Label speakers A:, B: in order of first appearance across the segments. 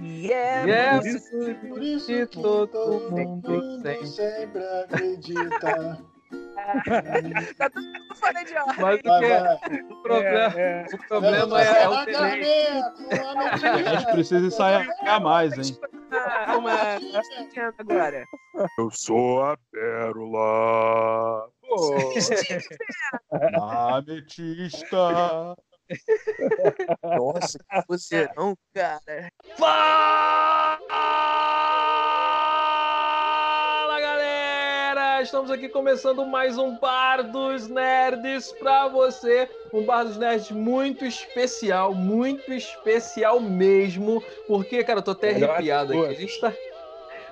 A: E é,
B: E é
A: por isso
C: Por isso
B: que todo
C: todo
B: mundo sempre-
C: sempre acredita.
A: tá tudo fora de ordem.
B: Mas o,
C: vai.
B: o problema,
D: É,
B: o problema é, é o tenente.
C: A
E: gente precisa ensaiar mais, hein?
A: Ah, uma agora.
F: Eu sou a Pérola.
D: pô,
E: Ametista.
A: Nossa, que vozeirão, cara.
B: Fala galera! Estamos aqui começando mais um Bar dos Nerds pra você. Um Bar dos Nerds muito especial, muito especial mesmo. Porque, cara, eu tô até arrepiado aqui. A gente tá.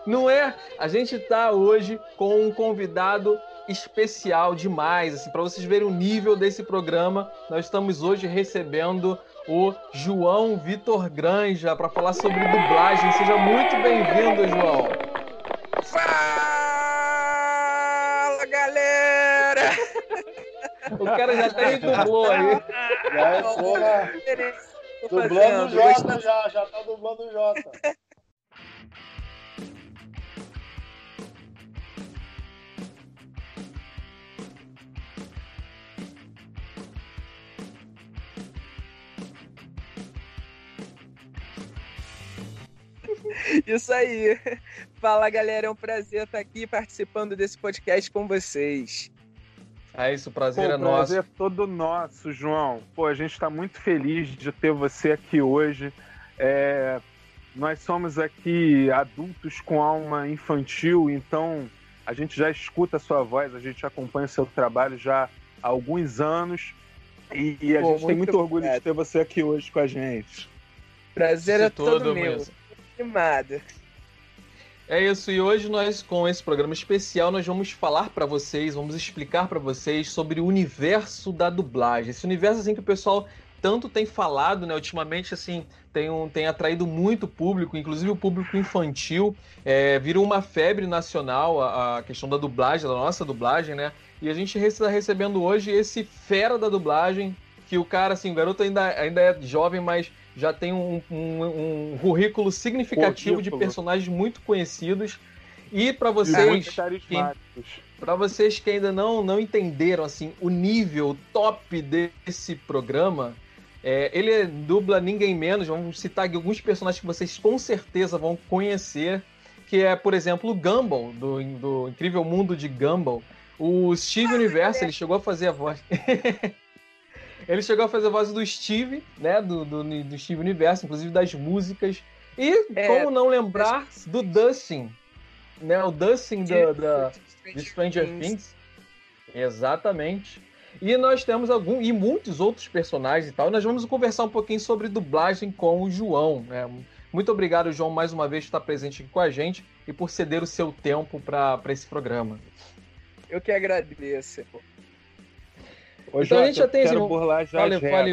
B: Não é? A gente tá hoje com um convidado especial demais, assim, para vocês verem o nível desse programa. Nós estamos hoje recebendo o João Vitor Granja para falar sobre dublagem. Seja muito bem-vindo, João.
A: Fala, galera!
B: O cara já até dublou aí.
C: Já entrou na...
A: Tô
C: Dublando o Jota já, já tá dublando o Jota.
A: Isso aí. Fala, galera. É um prazer estar aqui participando desse podcast com vocês.
B: É isso, o
D: pô,
B: prazer é
D: o
B: nosso.
D: prazer é todo nosso, João. Pô, a gente está muito feliz de ter você aqui hoje. É, nós somos aqui adultos com alma infantil, então a gente já escuta a sua voz, a gente acompanha o seu trabalho já há alguns anos. E, e a
A: Pô,
D: gente tem
A: muito
D: muito orgulho de ter você aqui hoje com a gente.
A: Prazer é todo,
B: tudo
A: meu.
B: mesmo.
A: Animado.
B: É isso, e hoje nós, com esse programa especial, nós vamos falar para vocês, vamos explicar para vocês sobre o universo da dublagem. Esse universo assim que o pessoal tanto tem falado, né, ultimamente assim, tem, um, tem atraído muito público, inclusive o público infantil, é, virou uma febre nacional a, a questão da dublagem, da nossa dublagem, né? E a gente está recebendo hoje esse fera da dublagem, que o cara, assim, o garoto ainda, ainda é jovem, mas já tem um, um- um currículo significativo de
D: Currículo.
B: personagens muito conhecidos. E para vocês, para vocês que ainda não, não entenderam assim o nível top desse programa, é, ele dubla ninguém menos. Vamos citar aqui alguns personagens que vocês com certeza vão conhecer, que é, por exemplo, o Gumball do, do Incrível Mundo de Gumball. O Steve Universo, ele chegou a fazer a voz. ele chegou a fazer a voz do Steve, né? Do, do, do Steve Universo, inclusive das músicas. E
A: É,
B: como não lembrar do Dustin, né? O Dustin da, da, de Stranger Things. Exatamente. E nós temos algum e muitos outros personagens e tal. Nós vamos conversar um pouquinho sobre dublagem com o João. Né? Muito obrigado, João, mais uma vez por estar presente aqui com a gente e por ceder o seu tempo para esse programa.
A: Eu que agradeço.
D: Ô,
B: Então a
D: Jota,
B: gente já tem
D: eu
B: esse-
D: quero burlar já
B: Fale, fale,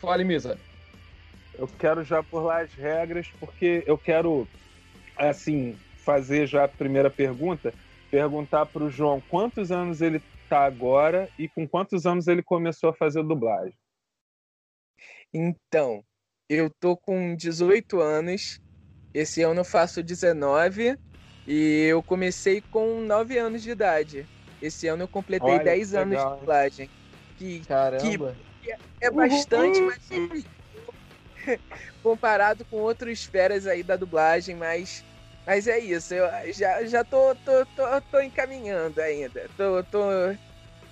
B: fale, Misa.
D: Eu quero já burlar as regras, porque eu quero, assim, fazer já a primeira pergunta. Perguntar para o João quantos anos ele tá agora e com quantos anos ele começou a fazer dublagem.
A: Então, eu tô com 18 anos. Esse ano eu faço 19 e eu comecei com 9 anos de idade. Esse ano eu completei
D: Olha,
A: 10
D: que
A: anos
D: legal,
A: de dublagem. Que
B: Caramba.
A: é bastante, mas comparado com outros feras aí da dublagem, mas mas é isso, eu já, já tô, tô, tô, tô encaminhando ainda. Tô, tô,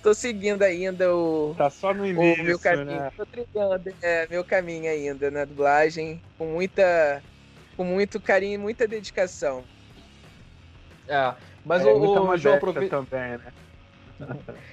A: tô seguindo ainda o,
D: Tá só no
A: o
D: início,
A: meu caminho.
D: né?
A: Tô trilhando é, meu caminho ainda na dublagem, com muita com muito carinho e muita dedicação.
B: É, mas
D: é,
B: o, o João, aprove-
D: também, né?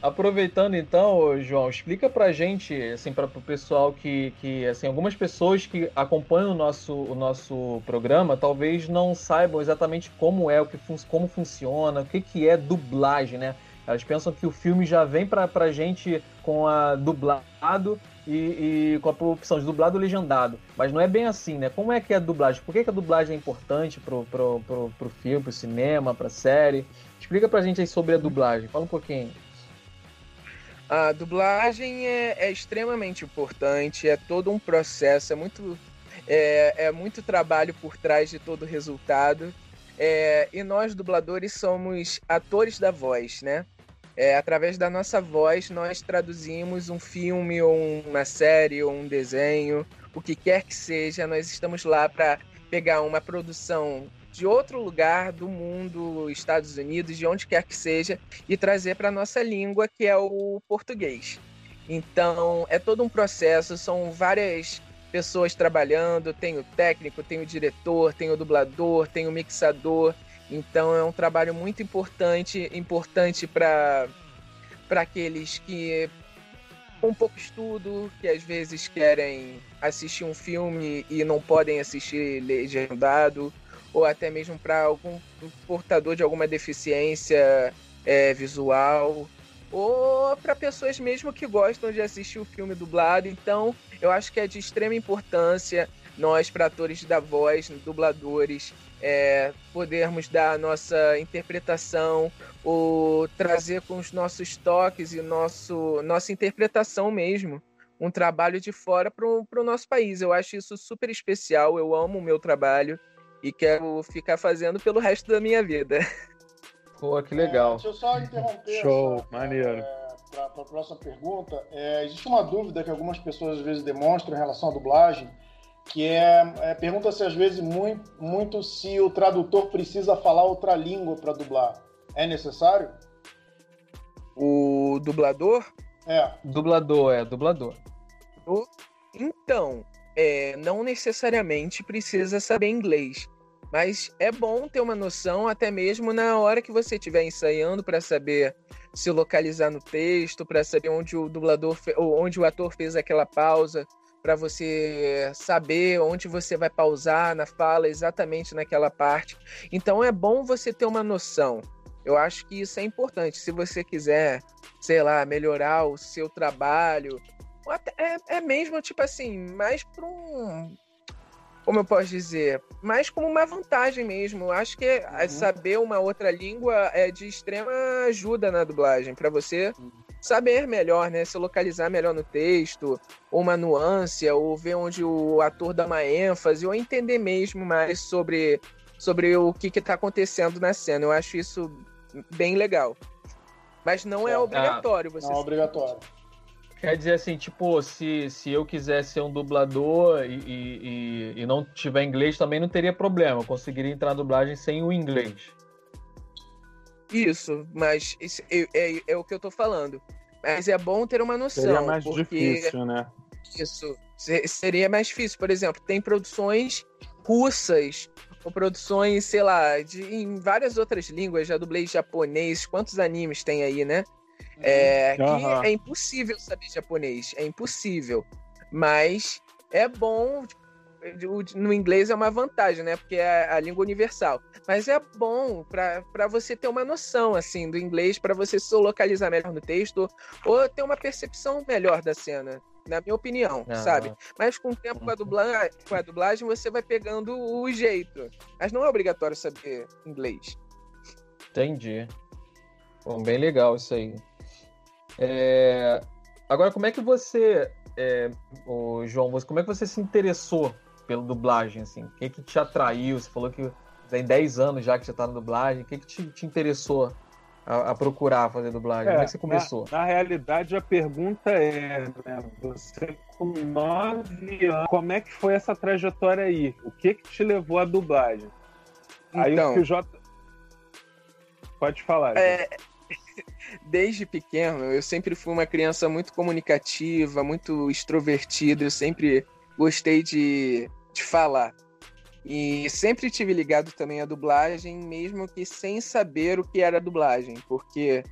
B: aproveitando então, João, explica pra gente, assim, para o pessoal que, que, assim, algumas pessoas que acompanham o nosso, o nosso programa talvez não saibam exatamente como é, o que fun como funciona, o que, que é dublagem, né? Elas pensam que o filme já vem pra, pra gente com a dublado e, e com a opção de dublado ou legendado. Mas não é bem assim, né? Como é que é a dublagem? Por que, que a dublagem é importante pro, pro, pro, pro filme, pro cinema, pra série? Explica pra gente aí sobre a dublagem. Fala um pouquinho.
A: A dublagem é, é extremamente importante, é todo um processo, é muito É, é muito trabalho por trás de todo o resultado. É, e nós, dubladores, somos atores da voz, né? É, através da nossa voz, nós traduzimos um filme, ou uma série, ou um desenho, o que quer que seja. Nós estamos lá para pegar uma produção de outro lugar do mundo, Estados Unidos, de onde quer que seja, e trazer para a nossa língua, que é o português. Então, é todo um processo, são várias pessoas trabalhando, tem o técnico, tem o diretor, tem o dublador, tem o mixador. Então, é um trabalho muito importante, importante para para aqueles que com pouco estudo, que às vezes querem assistir um filme e não podem assistir legendado, ou até mesmo para algum portador de alguma deficiência é, visual ou para pessoas mesmo que gostam de assistir o filme dublado. Então, eu acho que é de extrema importância nós, para atores da voz, dubladores, é, podermos dar a nossa interpretação ou trazer com os nossos toques e nosso, nossa interpretação mesmo um trabalho de fora para o nosso país. Eu acho isso super especial, eu amo o meu trabalho e quero ficar fazendo pelo resto da minha vida.
B: Pô, que legal.
C: É, deixa eu só interromper.
D: Show,
C: só,
D: maneiro.
C: É, para a próxima pergunta, é, existe uma dúvida que algumas pessoas às vezes demonstram em relação à dublagem, que é, é pergunta-se às vezes muito, muito se o tradutor precisa falar outra língua para dublar. É necessário?
A: O dublador?
C: É.
B: Dublador, é, dublador.
A: Então, é, não necessariamente precisa saber inglês. Mas é bom ter uma noção, até mesmo na hora que você estiver ensaiando, para saber se localizar no texto, para saber onde o dublador, ou onde o ator fez aquela pausa, para você saber onde você vai pausar na fala exatamente naquela parte. Então é bom você ter uma noção. Eu acho que isso é importante. Se você quiser, sei lá, melhorar o seu trabalho, é, é mesmo tipo assim, mais para um como eu posso dizer, mais como uma vantagem mesmo. Eu acho que uhum. saber uma outra língua é de extrema ajuda na dublagem, para você uhum. Saber melhor, né? Se localizar melhor no texto, ou uma nuance, ou ver onde o ator dá uma ênfase, ou entender mesmo mais sobre, sobre o que está acontecendo na cena. Eu acho isso bem legal. Mas não é obrigatório você.
C: Não é obrigatório.
B: Quer dizer assim, tipo, se, se eu quiser ser um dublador e, e, e não tiver inglês, também não teria problema. Eu conseguiria entrar na dublagem sem o inglês.
A: Isso, mas isso é, é, é, o que eu tô falando. Mas é bom ter uma noção.
D: Seria mais difícil, né?
A: Isso. Seria mais difícil. Por exemplo, tem produções russas ou produções, sei lá, de, em várias outras línguas. Já dublei japonês. Quantos animes tem aí, né? É, uhum. que é impossível saber japonês, é impossível. Mas é bom. No inglês é uma vantagem, né? Porque é a língua universal. Mas é bom para você ter uma noção assim do inglês, para você se localizar melhor no texto ou ter uma percepção melhor da cena na minha opinião, uhum. sabe? Mas com o tempo, com a, dublagem, com a dublagem, você vai pegando o jeito. Mas não é obrigatório saber inglês.
B: Entendi. Bom, bem legal isso aí. É... Agora, como é que você, é... o João, como é que você se interessou pela dublagem, assim? O que, que te atraiu? Você falou que tem 10 anos já que você está na dublagem. O que, que te, te interessou a, a, procurar fazer dublagem? É, como é que você começou?
D: Na, na realidade, a pergunta é, né, você com 9 anos, como é que foi essa trajetória aí? O que que te levou à dublagem? Então, aí o então. que o J... Pode falar.
A: É, desde pequeno, eu sempre fui uma criança muito comunicativa, muito extrovertida, eu sempre gostei de, de falar. E sempre tive ligado também à dublagem, mesmo que sem saber o que era dublagem, porque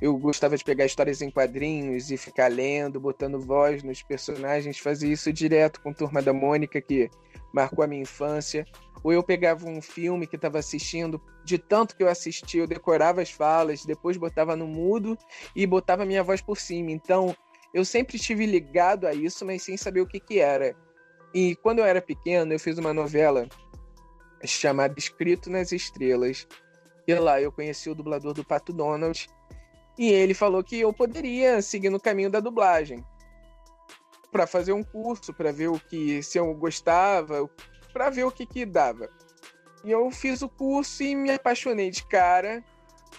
A: eu gostava de pegar histórias em quadrinhos e ficar lendo, botando voz nos personagens, fazia isso direto com Turma da Mônica, que marcou a minha infância ou eu pegava um filme que estava assistindo, de tanto que eu assisti, eu decorava as falas, depois botava no mudo e botava minha voz por cima. Então, eu sempre estive ligado a isso, mas sem saber o que, que era. E quando eu era pequeno, eu fiz uma novela chamada Escrito nas Estrelas. E lá eu conheci o dublador do Pato Donald. E ele falou que eu poderia seguir no caminho da dublagem. para fazer um curso, para ver o que se eu gostava, para ver o que que dava. E eu fiz o curso e me apaixonei de cara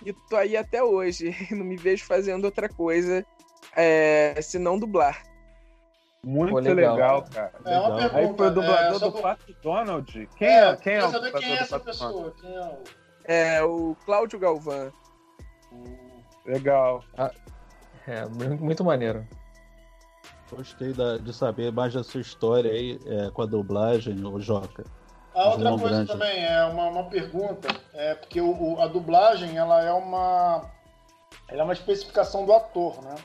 A: e tô aí até hoje. Não me vejo fazendo outra coisa é, senão dublar.
D: Muito
B: Pô, legal.
D: legal. cara.
C: É uma
E: Legal.
D: Aí foi o
C: pergunta.
D: dublador
C: é,
D: do Pato Donald. Quem
C: É,
D: é, quem é o
C: saber quem é
D: do
C: essa pessoa? Quem é o...
A: É o Cláudio Galvão.
D: Legal.
B: É, muito, muito maneiro.
E: Gostei da- de saber mais da sua história aí é, com a dublagem, o Joca.
C: A outra
E: João
C: coisa
E: Grande.
C: também é uma, uma pergunta, é porque o, o- a dublagem ela é uma ela é uma especificação do ator, né?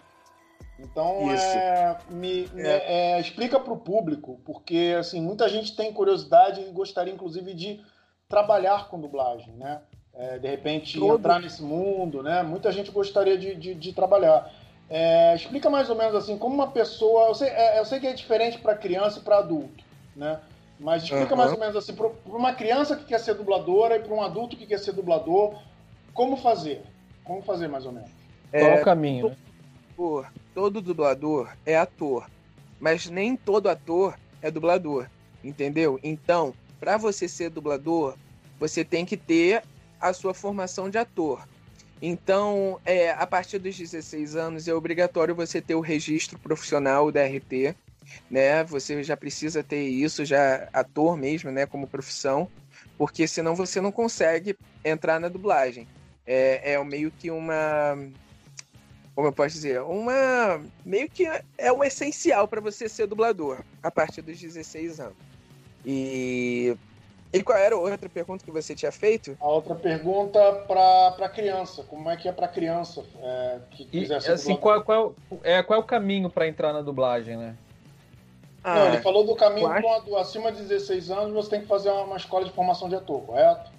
C: Então é, me, me- é, explica para o público, porque assim muita gente tem curiosidade e gostaria inclusive de trabalhar com dublagem, né? É, de repente
A: Todo-
C: entrar nesse mundo, né? Muita gente gostaria de, de, de trabalhar. É, explica mais ou menos assim como uma pessoa, eu sei, é, eu sei que é diferente para criança e para adulto, né? Mas explica
A: Aham.
C: mais ou menos assim, para uma criança que quer ser dubladora e para um adulto que quer ser dublador, como fazer? Como fazer mais ou menos?
B: Qual é
A: É,
B: o caminho? né?
A: Todo dublador é ator, mas nem todo ator é dublador, entendeu? Então, para você ser dublador, você tem que ter a sua formação de ator. Então, é, a partir dos 16 anos é obrigatório você ter o registro profissional da RT, né? Você já precisa ter isso, já ator mesmo, né, como profissão, porque senão você não consegue entrar na dublagem. É, é meio que uma como eu posso dizer, uma meio que é o essencial para você ser dublador a partir dos 16 anos. E e qual era a outra pergunta que você tinha feito?
C: A outra pergunta para criança, como é que é para criança é, que quiser ser
B: assim,
C: dublador?
B: qual, qual, é, qual é o caminho para entrar na dublagem, né?
C: Não, ele falou do caminho do- acima de 16 anos, você tem que fazer uma, uma escola de formação de ator, correto?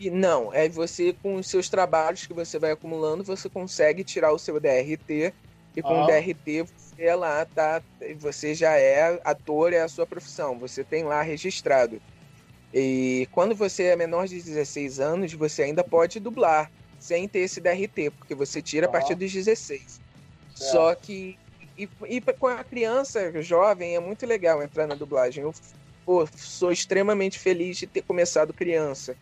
A: E não, é você com os seus trabalhos que você vai acumulando, você consegue tirar o seu DRT e com
C: Ah.
A: o DRT você é lá tá, você já é ator, é a sua profissão, você tem lá registrado. E quando você é menor de 16 anos, você ainda pode dublar sem ter esse DRT, porque você tira a
C: Ah.
A: partir dos 16.
C: Certo.
A: Só que e, e com a criança jovem é muito legal entrar na dublagem. Eu pô, sou extremamente feliz de ter começado criança.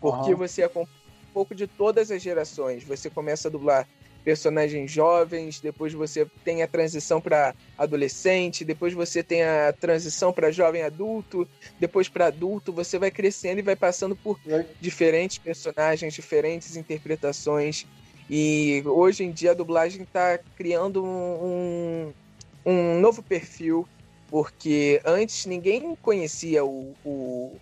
A: Porque
C: Aham.
A: você acompanha um pouco de todas as gerações. Você começa a dublar personagens jovens, depois você tem a transição para adolescente, depois você tem a transição para jovem adulto, depois para adulto, você vai crescendo e vai passando por diferentes personagens, diferentes interpretações. E hoje em dia a dublagem está criando um, um, um novo perfil, porque antes ninguém conhecia o, o-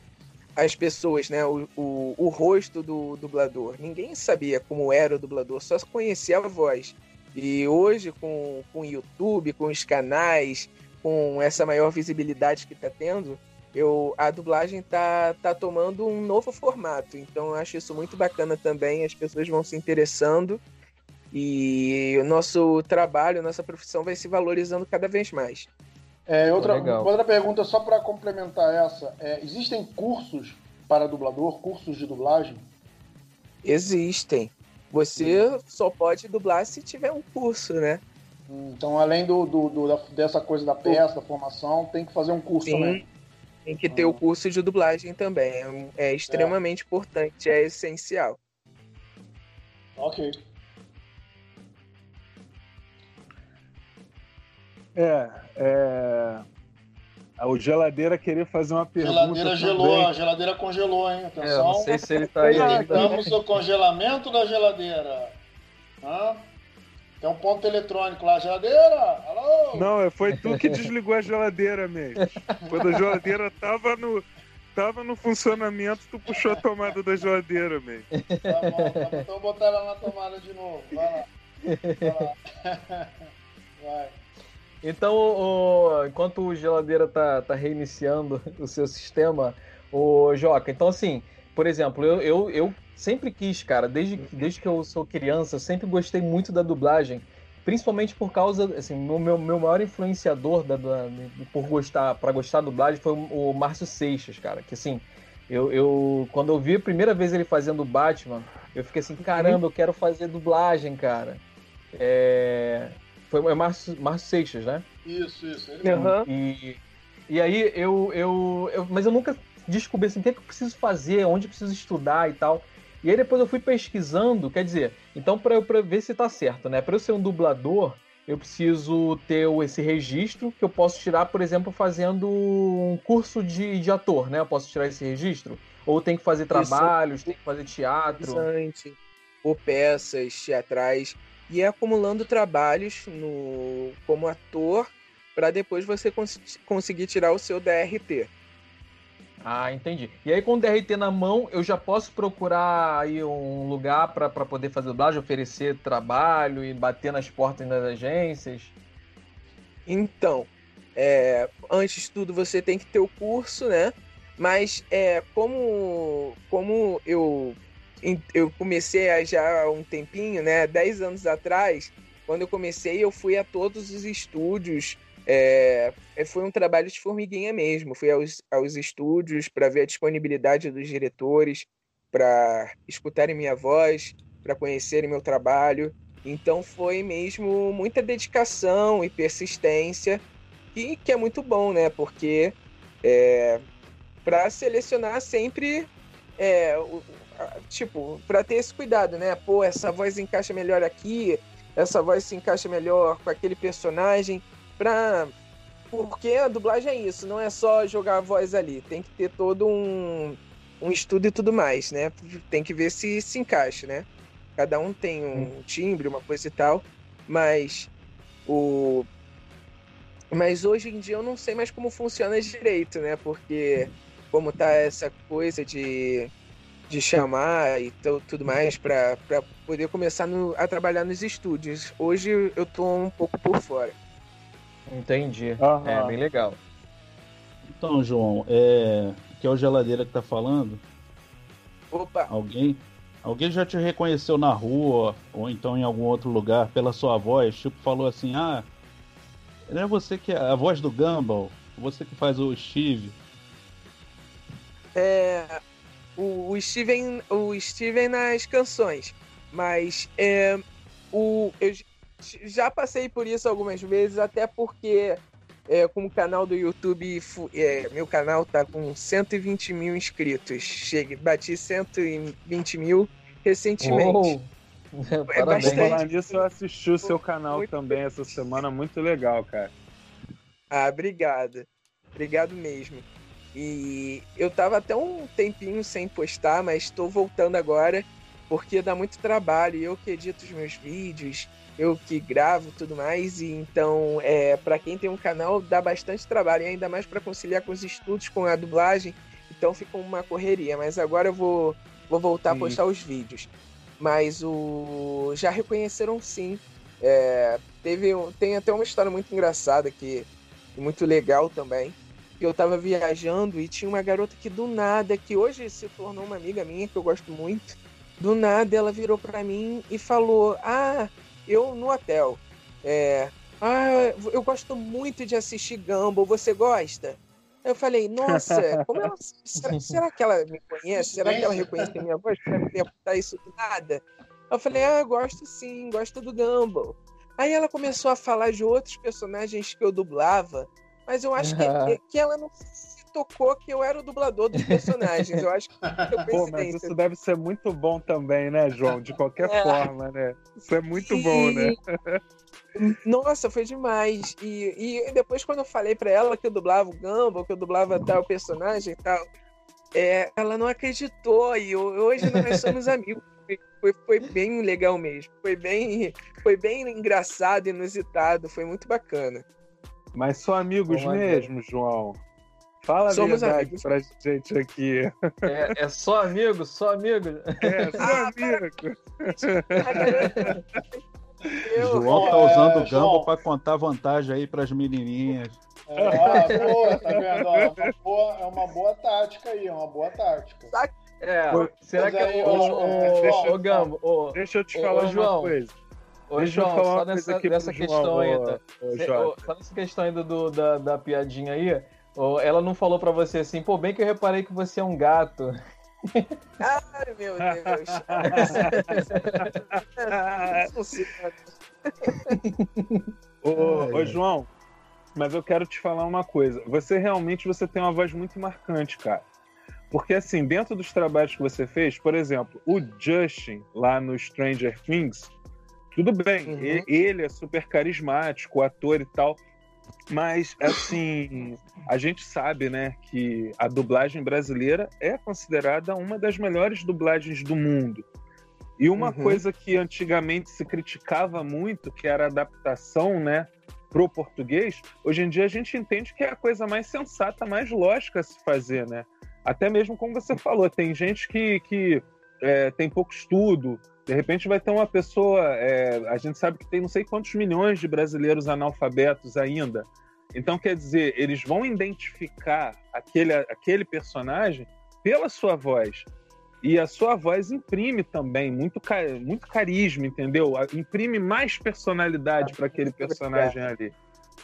A: as pessoas, né? O, o, o rosto do dublador. Ninguém sabia como era o dublador, só conhecia a voz. E hoje, com, com o YouTube, com os canais, com essa maior visibilidade que está tendo, eu, a dublagem tá, tá tomando um novo formato. Então eu acho isso muito bacana também. As pessoas vão se interessando e o nosso trabalho, nossa profissão vai se valorizando cada vez mais.
C: É, outra,
B: legal.
C: outra pergunta, só para complementar essa: é, existem cursos para dublador, cursos de dublagem?
A: Existem. Você só pode dublar se tiver um curso, né?
C: Então, além do, do- do- da- dessa coisa da peça, da formação, tem que fazer um curso
A: Sim.
C: também.
A: Tem que ter
C: Ah.
A: o curso de dublagem também. É, é extremamente importante, é essencial.
C: Ok.
D: É, é. O geladeira queria fazer uma pergunta.
C: Geladeira gelou,
D: também.
C: a geladeira congelou, hein?
B: É,
C: Atenção.
B: não sei se ele tá aí ainda.
C: Detectamos o congelamento da geladeira. Hã? Tem um ponto eletrônico lá, geladeira? Alô?
D: Não, é, foi tu que desligou a geladeira mesmo. Quando a geladeira tava no, tava no funcionamento, tu puxou a tomada da geladeira mesmo.
C: Tá bom, tá bom. Então botar ela na tomada de novo. Vai lá. Vai lá. Vai.
B: Então, o- enquanto o geladeira tá, tá reiniciando o seu sistema, o Joca, então assim, por exemplo, eu, eu, eu sempre quis, cara, desde, desde que eu sou criança, eu sempre gostei muito da dublagem, principalmente por causa, assim, o meu, meu maior influenciador da, da- por gostar, para gostar da dublagem foi o, Márcio Seixas, cara, que assim, eu, eu, quando eu vi a primeira vez ele fazendo Batman, eu fiquei assim, caramba, eu quero fazer dublagem, cara. É... Foi é Márcio, Márcio Seixas, né?
C: Isso, isso. Ele mesmo.
B: E, e aí eu, eu, eu. Mas eu nunca descobri assim, o que, é que eu preciso fazer, onde eu preciso estudar e tal. E aí depois eu fui pesquisando, quer dizer, então para eu pra ver se tá certo, né? Para eu ser um dublador, eu preciso ter o- esse registro que eu posso tirar, por exemplo, fazendo um curso de, de ator, né? Eu posso tirar esse registro? Ou tem que fazer trabalhos, tem que fazer teatro?
A: interessante, ou peças teatrais, e é acumulando trabalhos no, como ator para depois você cons- conseguir tirar o seu DRT.
B: Ah, entendi. E aí com o DRT na mão, eu já posso procurar aí um lugar para poder fazer dublagem, oferecer trabalho e bater nas portas das agências?
A: Então, é, antes de tudo você tem que ter o curso, né? Mas é, como, como eu, eu comecei há já há um tempinho, né? 10 anos atrás, quando eu comecei, eu fui a todos os estúdios. é, é, foi um trabalho de formiguinha mesmo. Fui aos, aos estúdios para ver a disponibilidade dos diretores, para escutarem minha voz, para conhecerem meu trabalho. Então foi mesmo muita dedicação e persistência, que, que é muito bom, né? Porque é, para selecionar sempre, é, a- tipo, para ter esse cuidado, né? Pô, essa voz encaixa melhor aqui, essa voz se encaixa melhor com aquele personagem, pra... porque a dublagem é isso, não é só jogar a voz ali, tem que ter todo um, um estudo e tudo mais, né? Tem que ver se se encaixa, né? Cada um tem um timbre, uma coisa e tal, mas o mas hoje em dia eu não sei mais como funciona direito, né? Porque como tá essa coisa de, de chamar e tu- tudo mais para poder começar no- a trabalhar nos estúdios. Hoje eu tô um pouco por fora.
B: Entendi.
D: Aham.
B: É, bem legal.
E: Então, João, é... que é o geladeira que tá falando.
A: Opa,
E: Alguém, alguém já te reconheceu na rua ou então em algum outro lugar pela sua voz? Tipo, falou assim: ah, não é você que é a voz do Gumball? Você que faz o Steve?
A: é, o, o Steven, o Steven nas canções, mas é, o, eu já passei por isso algumas vezes, até porque é, com o canal do YouTube, é, meu canal tá com 120 mil inscritos, cheguei, bati 120 mil recentemente.
B: Uou!
A: É
B: Parabéns.
A: bastante.
D: Falar nisso, eu assisti o seu canal
A: Muito
D: também essa semana, muito legal, cara.
A: Ah, obrigado. Obrigado mesmo. E eu tava até um tempinho sem postar, mas estou voltando agora porque dá muito trabalho. Eu que edito os meus vídeos, eu que gravo tudo mais, e então, é, para quem tem um canal, dá bastante trabalho, e ainda mais para conciliar com os estudos, com a dublagem, então fica uma correria. Mas agora eu vou, vou voltar a
D: Sim.
A: postar os vídeos. Mas o já reconheceram sim. É, teve, um- tem até uma história muito engraçada que muito legal também. Que eu tava viajando e tinha uma garota que do nada, que hoje se tornou uma amiga minha, que eu gosto muito. Do nada ela virou pra mim e falou: Ah, eu no hotel. É, ah, eu gosto muito de assistir Gumball, você gosta? Eu falei, nossa, como ela, será, será que ela me conhece? Será que ela reconhece a minha voz pra me perguntar isso do nada? Eu falei, ah, gosto sim, gosto do Gumball. Aí ela começou a falar de outros personagens que eu dublava, mas eu acho que, que ela não se tocou que eu era o dublador dos personagens. Eu acho que foi
D: Pô, mas isso deve ser muito bom também, né, João? De qualquer
A: É.
D: forma, né? Isso é muito bom, né?
A: Nossa, foi demais. E, e depois, quando eu falei pra ela que eu dublava o Gumball, que eu dublava tal personagem e tal, é, ela não acreditou. E ho- hoje nós somos amigos. Foi- Foi, foi bem legal mesmo. Foi bem, foi bem engraçado, inusitado. Foi muito bacana.
D: Mas são amigos
B: Bom,
D: mesmo, João. Fala a
A: Somos
D: verdade
A: amigos.
D: pra gente aqui.
B: É, é só amigo, só amigo.
D: É, sou
A: Ah,
D: amigo.
A: Eu,
E: João tá
C: é,
E: usando o
C: João.
E: Gumball pra contar vantagem aí pras menininhas.
C: É, ah, boa, tá vendo? É, uma boa, é uma boa tática aí, é uma boa tática.
B: É, será
C: mas
B: que
C: aí,
B: é
C: ô,
B: o.
C: João, deixa
B: Ô,
C: eu-
B: ô, Gambo,
D: Deixa eu te falar uma
B: João.
D: coisa.
B: Ô,
D: Deixa eu
B: João,
D: falar
B: só nessa, nessa questão
D: João,
B: aí,
D: ô,
B: tá?
D: ô,
B: Cê-
D: Jota.
B: ô, só nessa questão ainda do, da, da piadinha aí, ô, ela não falou pra você assim, pô, bem que eu reparei que você é um gato.
A: Ai, meu Deus.
D: Ô, ô, João, Mas eu quero te falar uma coisa. Você realmente você tem uma voz muito marcante, cara. Porque, assim, dentro dos trabalhos que você fez, por exemplo, o Justin, lá no Stranger Things, tudo bem,
A: Uhum.
D: ele é super carismático, ator e tal, mas, assim, a gente sabe, né, que a dublagem brasileira é considerada uma das melhores dublagens do mundo. E uma
A: Uhum.
D: coisa que antigamente se criticava muito, que era a adaptação, né, pro português, hoje em dia a gente entende que é a coisa mais sensata, mais lógica a se fazer, né? Até mesmo como você falou, tem gente que, que é, tem pouco estudo, de repente vai ter uma pessoa, é, a gente sabe que tem não sei quantos milhões de brasileiros analfabetos ainda. Então, quer dizer, eles vão identificar aquele, aquele personagem pela sua voz. E a sua voz imprime também muito, muito carisma, entendeu? Imprime mais personalidade para aquele personagem ali.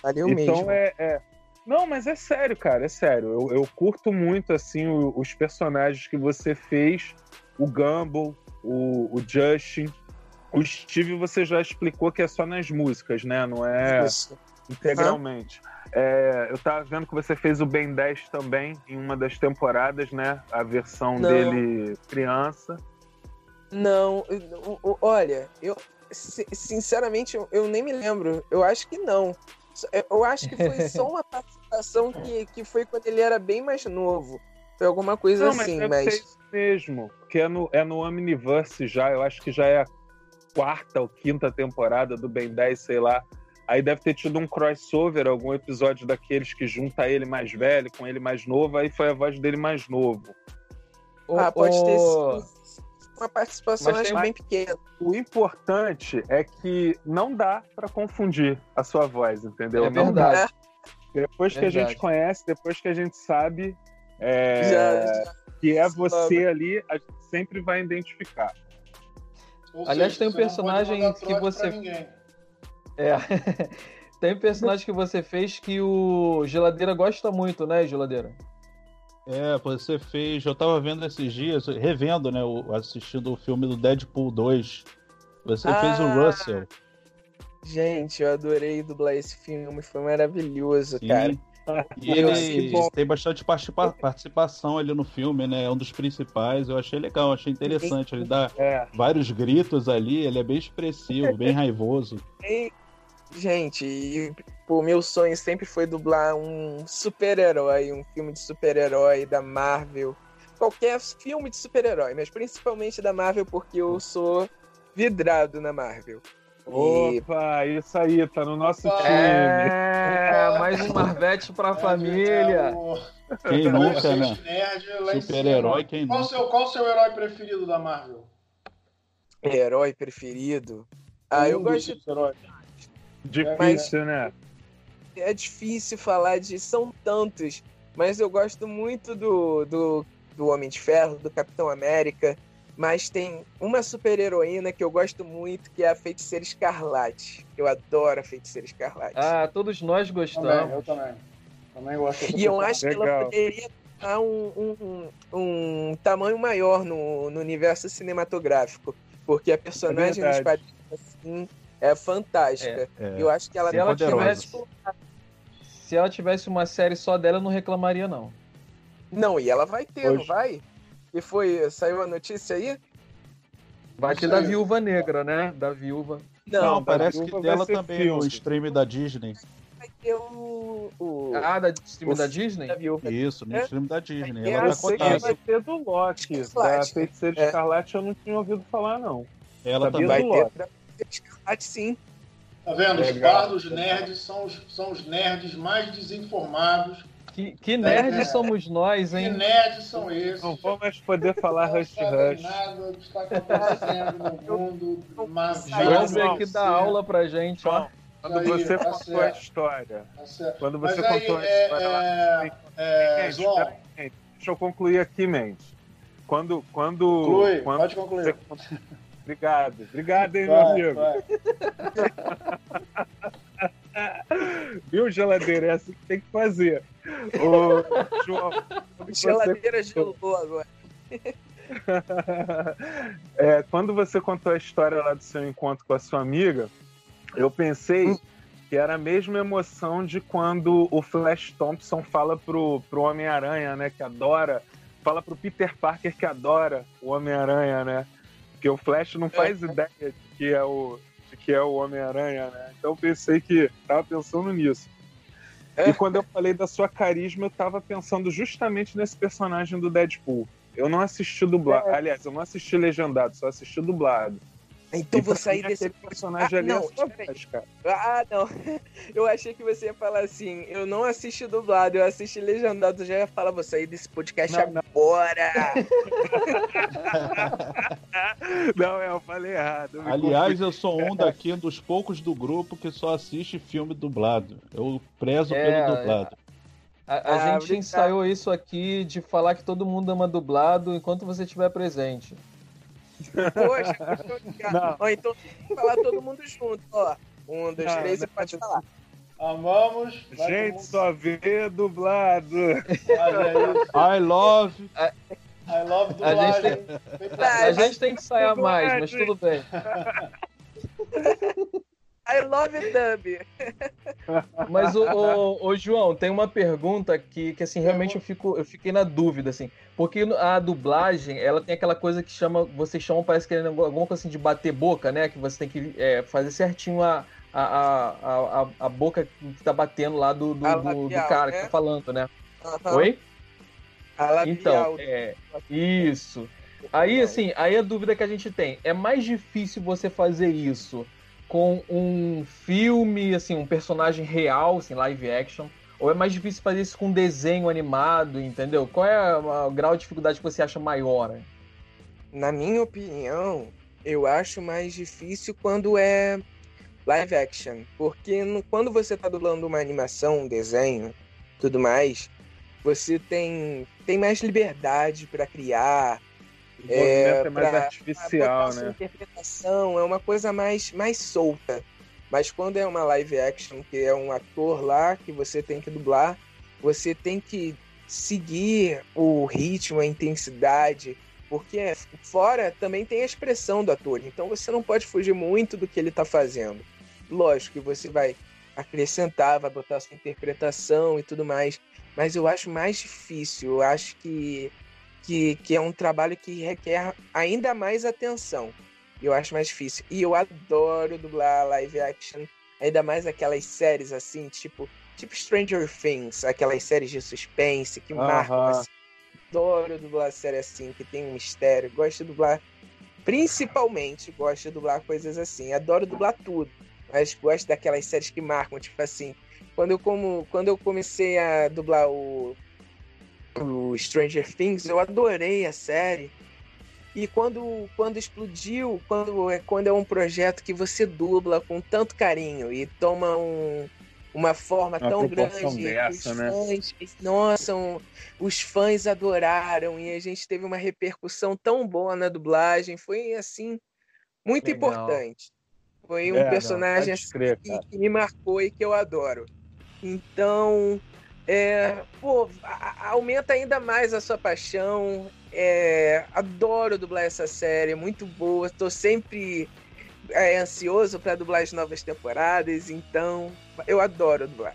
A: Valeu
D: então
A: mesmo.
D: é, é- Não, mas é sério, cara, é sério. Eu, eu curto muito assim os personagens que você fez, o Gumball, o, o Justin. O Steve você já explicou que é só nas músicas, né? Não é
A: Isso.
D: integralmente. É, eu tava vendo que você fez o Ben 10 também em uma das temporadas, né? A versão
A: Não.
D: dele criança.
A: Não, olha, eu si- sinceramente eu, eu nem me lembro. Eu acho que não. Eu acho que foi só uma participação que, que foi quando ele era bem mais novo. Foi alguma coisa
D: Não, mas
A: assim, mas.
D: ser isso mesmo, porque é no, é no Omniverse já, eu acho que já é a quarta ou quinta temporada do Ben 10, sei lá. Aí deve ter tido um crossover, algum episódio daqueles que junta ele mais velho com ele mais novo, aí foi a voz dele mais novo.
A: Ah, pode ter sido uma participação
B: Mas
A: acho
B: tem-
A: bem pequena.
D: O importante é que não dá pra confundir a sua voz, entendeu?
B: É
D: Não
B: verdade.
D: dá. Depois que a
B: Verdade.
D: gente conhece, depois que a gente sabe é,
A: Já, já-
D: que é você ali, a gente sempre vai identificar.
C: Ou
B: Aliás, tem um personagem que você-. É. Tem um personagem que você fez que o Geladeira gosta muito, né, Geladeira?
E: É, você fez. Eu tava vendo esses dias, revendo, né? Assistindo o filme do Deadpool 2. Você fez o
A: Ah,
E: Russell.
A: Gente, eu adorei dublar esse filme, foi maravilhoso,
E: Sim.
A: cara.
E: E ele tem bastante participa- participação ali no filme, né? É um dos principais. Eu achei legal, achei interessante. Ele dá
D: É,
E: vários gritos ali, ele é bem expressivo, bem raivoso.
A: E, gente, pô, meu sonho sempre foi dublar um super-herói, um filme de super-herói da Marvel. Qualquer filme de super-herói, mas principalmente da Marvel, porque eu sou vidrado na Marvel. E
D: Opa, isso aí, tá no nosso
C: Opa!
D: time.
B: É, mais um Marvete pra
C: É,
B: família.
C: é o-
E: Quem
C: o
E: nunca, né? Super-herói, quem
C: Qual o
E: nunca?
C: seu, qual o seu herói preferido da Marvel?
A: herói preferido. Ah, eu gosto.
C: dos seus heróis.
D: Difícil, né?
A: É difícil falar de. São tantos, mas eu gosto muito do, do, do Homem de Ferro, do Capitão América. Mas tem uma super-heroína que eu gosto muito, que é a Feiticeira Escarlate. Eu adoro a Feiticeira Escarlate.
B: Ah, todos nós
C: Também,
B: gostamos.
C: eu também. Também gosto
A: e eu acho que ela
D: Legal.
A: poderia dar um, um, um, tamanho maior no, no universo cinematográfico. Porque a personagem dos
D: verdade.
A: quadrinhos assim, é fantástica.
E: É.
A: Eu acho que ela
B: Se ela
A: tivesse
B: Se ela tivesse uma série só dela, eu não reclamaria, não.
A: Não, e ela vai ter, não
D: Hoje.
A: vai? E foi, saiu a notícia aí?
B: Vai ter da
C: sei.
B: Viúva Negra, né? Da Viúva.
E: Não,
A: Não,
D: da
E: parece
D: Viúva
E: que dela também
D: filme.
E: no stream da Disney.
A: vai ter o. o
B: Ah, da stream
A: o
B: da Disney?
A: da viúva.
E: Isso, no
A: É.
E: stream da Disney.
A: É,
E: Ela
D: Eu
E: tá cotada.
D: vai ter do Loki. Da. Feiticeira
A: É.
D: Escarlate eu não tinha ouvido falar, não.
E: Ela
D: sabia
E: também.
A: Vai ter pra Escarlate, sim.
C: Tá vendo? Os
D: Legal.
C: bardos nerds são os, são os nerds mais desinformados.
B: Que, que nerds
C: É.
B: somos nós,
C: Que
B: hein?
C: nerds são esses?
D: Não vou mais poder falar
C: Não
D: Rush Rush.
C: nada do que está acontecendo no mundo. Mas
B: veio aqui dar aula pra gente, ó.
D: Quando
C: aí,
D: você
C: tá
D: contou a
C: certo.
D: história,
C: Tá
D: quando
C: Mas
D: você
C: aí,
D: contou a
C: é,
D: história lá
C: é, é, João,
D: Mendes, deixa eu concluir aqui, Mendes. Quando, quando,
C: conclui,
D: quando
C: pode
D: você
C: concluir.
D: contou- Obrigado, obrigado, hein, meu
C: Vai,
D: amigo. Viu, geladeira? É assim que tem que fazer. Ô, João, você
A: Geladeira gelou agora.
D: É, quando você contou a história lá do seu encontro com a sua amiga, eu pensei que era a mesma emoção de quando o Flash Thompson fala pro, pro Homem-Aranha, né? Que adora. Fala pro Peter Parker que adora o Homem-Aranha, né? Porque o Flash não faz é. ideia de que é o, que é o Homem-Aranha, né? Então eu pensei que. Tava pensando nisso. É. E quando eu falei da sua carisma, eu tava pensando justamente nesse personagem do Deadpool. Eu não assisti dublado. É. Aliás, eu não assisti legendado, só assisti dublado.
A: Então vou sair desse
D: personagem ah, ali. É não,
A: cara. Ah, não. Eu achei que você ia falar assim. Eu não assisti dublado, eu assisti legendado. Eu já ia falar, vou sair desse podcast não, agora.
D: Não. não, eu falei errado. Eu
E: Aliás, eu sou um daqui dos poucos do grupo que só assiste filme dublado. Eu prezo é, pelo dublado.
B: A, a ah, gente obrigado. ensaiou isso aqui de falar que todo mundo ama dublado enquanto você estiver presente.
A: Poxa, não. Ó, então falar todo mundo junto, ó. Um, dois, não, três, você pode falar.
C: Amamos.
D: Gente, só vê dublado.
E: I love.
C: I love dublagem.
B: A gente tem, a gente tem que ensaiar mais, mas tudo bem.
A: I love dub.
B: Mas o, o, o, João, tem uma pergunta que, que assim, realmente eu, fico, eu fiquei na dúvida, assim. Porque a dublagem, ela tem aquela coisa que chama, vocês chamam, parece que é alguma coisa assim de bater boca, né? Que você tem que é, fazer certinho a, a, a, a, a boca que tá batendo lá do, do, do, do cara né? que tá falando, né? Uhum. Oi? Então, é, isso. Aí, assim, aí a dúvida que a gente tem, é mais difícil você fazer isso com um filme, assim, um personagem real, assim, live action? Ou é mais difícil fazer isso com desenho animado, entendeu? Qual é o grau de dificuldade que você acha maior?
A: Na minha opinião, eu acho mais difícil quando é live action. Porque no, quando você está dublando uma animação, um desenho, tudo mais, você tem, tem mais liberdade para criar,
D: o é, é mais pra, artificial,
A: pra né? interpretação é uma coisa mais, mais solta. Mas quando é uma live action, que é um ator lá que você tem que dublar, você tem que seguir o ritmo, a intensidade, porque fora também tem a expressão do ator, então você não pode fugir muito do que ele está fazendo. Lógico que você vai acrescentar, vai botar sua interpretação e tudo mais, mas eu acho mais difícil, eu acho que que, que é um trabalho que requer ainda mais atenção. Eu acho mais difícil. E eu adoro dublar live action, ainda mais aquelas séries assim, tipo, tipo Stranger Things, aquelas séries de suspense que uh -huh. marcam assim. Adoro dublar série assim, que tem um mistério. Gosto de dublar, principalmente, gosto de dublar coisas assim. Adoro dublar tudo, mas gosto daquelas séries que marcam, tipo assim. Quando eu, como, quando eu comecei a dublar o o Stranger Things, eu adorei a série. E quando, quando explodiu, quando é, quando é um projeto que você dubla com tanto carinho e toma um, uma forma uma tão grande,
D: dessa, os
A: né? fãs, nossa, um, os fãs adoraram e a gente teve uma repercussão tão boa na dublagem, foi assim muito Legal. importante. Foi um é, personagem não, assim, crer, que, que me marcou e que eu adoro. Então, é, pô, aumenta ainda mais a sua paixão. É, adoro dublar essa série, é muito boa. Estou sempre é, ansioso para dublar as novas temporadas, então eu adoro dublar.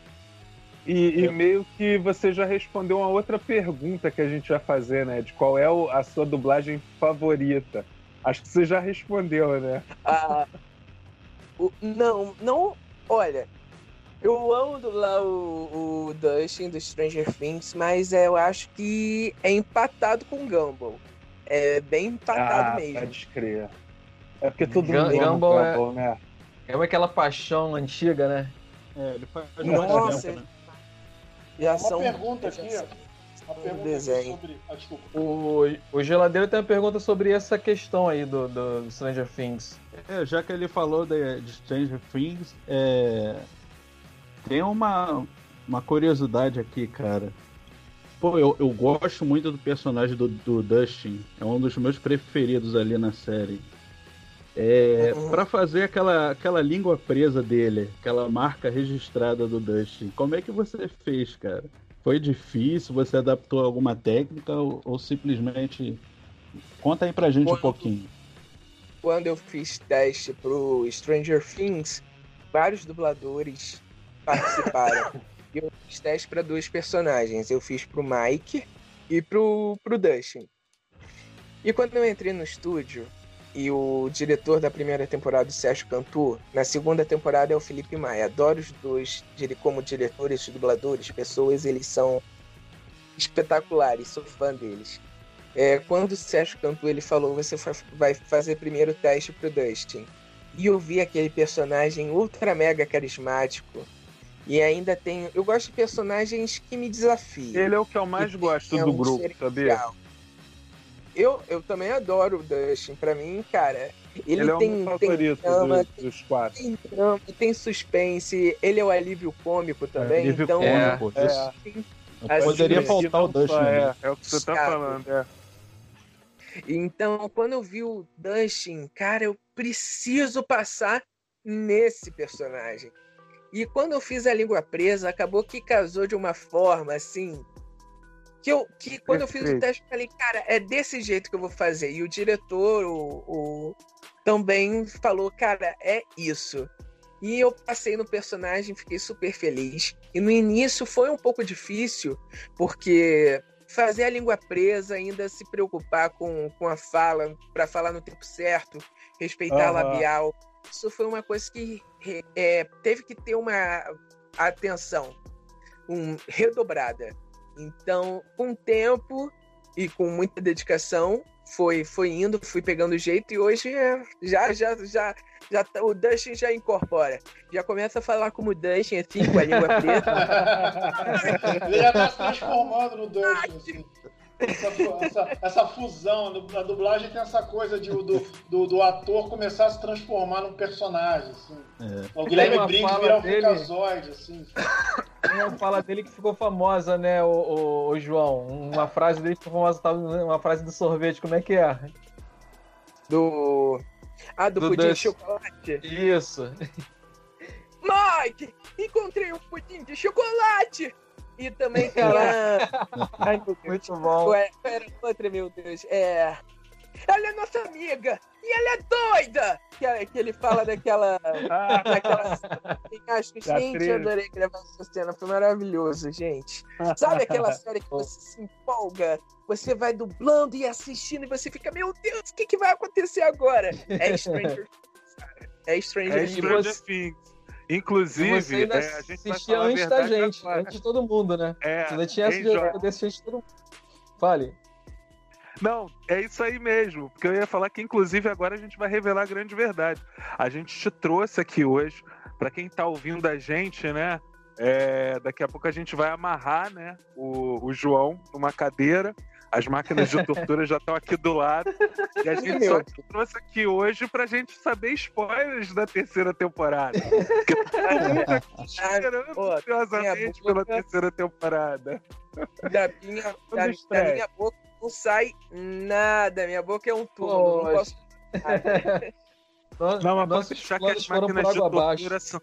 D: E, e, meio que você já respondeu uma outra pergunta que a gente vai fazer, né? De qual é a sua dublagem favorita. Acho que você já respondeu, né?
A: Ah, o, não, não. Olha, eu amo dublar o, o Dustin do Stranger Things, mas é, eu acho que é empatado com o Gumball. É bem empatado
D: ah,
A: mesmo.
D: Pode crer. É porque todo mundo ama
B: Gumball, Gumball é... né? É aquela paixão antiga, né?
E: É, ele faz
A: Nossa, tempo, né?
C: Já uma pergunta aqui, uma
A: pergunta desenho.
B: sobre. Ah, o, o Geladeiro tem uma pergunta sobre essa questão aí do, do Stranger Things.
E: É, já que ele falou de, de Stranger Things, é, tem uma, uma curiosidade aqui, cara. Pô, eu, eu gosto muito do personagem do, do Dustin. É um dos meus preferidos ali na série. É, uhum. para fazer aquela, aquela língua presa dele, aquela marca registrada do Dustin, como é que você fez, cara? Foi difícil? Você adaptou alguma técnica ou, ou simplesmente. Conta aí pra gente quando, um pouquinho.
A: Quando eu fiz teste pro Stranger Things, vários dubladores participaram. Eu fiz teste para dois personagens. Eu fiz pro Mike e pro, pro Dustin. E quando eu entrei no estúdio, e o diretor da primeira temporada, o Sérgio Cantu, na segunda temporada é o Felipe Maia. Adoro os dois como diretores, dubladores, pessoas, eles são espetaculares, sou fã deles. É, quando o Sérgio Cantu ele falou, você vai fazer primeiro teste pro Dustin. E eu vi aquele personagem ultra mega carismático. E ainda tem. Eu gosto de personagens que me desafiam.
D: Ele é o que eu mais gosto do um grupo, sabia?
A: Eu, eu também adoro o Dustin. Pra mim, cara, ele,
D: ele é
A: tem,
D: o tem
A: drama,
D: dos, dos quatro.
A: Tem drama, tem suspense, ele é o alívio cômico também. É, alívio então,
E: cômico. É, assim, assim, poderia faltar o Dustin.
D: É, é o que você tá falando, é.
A: Então, quando eu vi o Dustin, cara, eu preciso passar nesse personagem. E quando eu fiz a língua presa, acabou que casou de uma forma assim. Que, eu, que quando Perfeito. eu fiz o teste, eu falei, cara, é desse jeito que eu vou fazer. E o diretor o, o, também falou, cara, é isso. E eu passei no personagem, fiquei super feliz. E no início foi um pouco difícil, porque fazer a língua presa, ainda se preocupar com, com a fala, para falar no tempo certo, respeitar uhum. a labial. Isso foi uma coisa que é, teve que ter uma atenção um, redobrada. Então, com tempo e com muita dedicação, foi, foi indo, fui pegando jeito e hoje é, já, já, já, já tá, o Dustin já incorpora. Já começa a falar como Dustin, assim, com a língua preta.
C: Ele já tá se transformando no Dustin, assim. Essa, essa, essa, fusão, na dublagem tem essa coisa de, do, do, do, ator começar a se transformar num personagem, assim. É. O Guilherme Briggs virar um dele... assim.
B: Tem uma fala dele que ficou famosa, né, o, o, o, João? Uma frase dele que ficou famosa, uma frase do sorvete, como é que é?
A: Do... Ah, do, do pudim de chocolate?
B: Isso.
A: Mike, encontrei um pudim de chocolate! E também tem a...
B: Ai, Muito bom.
A: Ué, pera, outra, meu Deus. É... Ela é nossa amiga! E ela é doida! Que, que ele fala daquela. daquela acho que, gente, eu adorei gravar essa cena. Foi maravilhoso, gente. Sabe aquela série que você se empolga? Você vai dublando e assistindo e você fica, meu Deus, o que, que vai acontecer agora? É Stranger Things, cara. É Stranger,
D: é Stranger Things. Inclusive,
B: ainda é, a gente assistia antes da gente, agora. antes de todo mundo, né? É, você ainda tinha essa de assistir todo mundo. Fale.
D: Não, é isso aí mesmo. Porque eu ia falar que, inclusive, agora a gente vai revelar a grande verdade. A gente te trouxe aqui hoje, para quem tá ouvindo a gente, né? É, daqui a pouco a gente vai amarrar né, o, o João numa cadeira as máquinas de tortura já estão aqui do lado. E a gente só te trouxe aqui hoje pra gente saber spoilers da terceira temporada. Porque todo mundo aqui esperando ansiosamente pela terceira temporada.
A: Da minha, da, da minha boca não sai nada. Minha boca é um tubo. Não posso.
D: não, mas pode deixar que as máquinas de tortura são.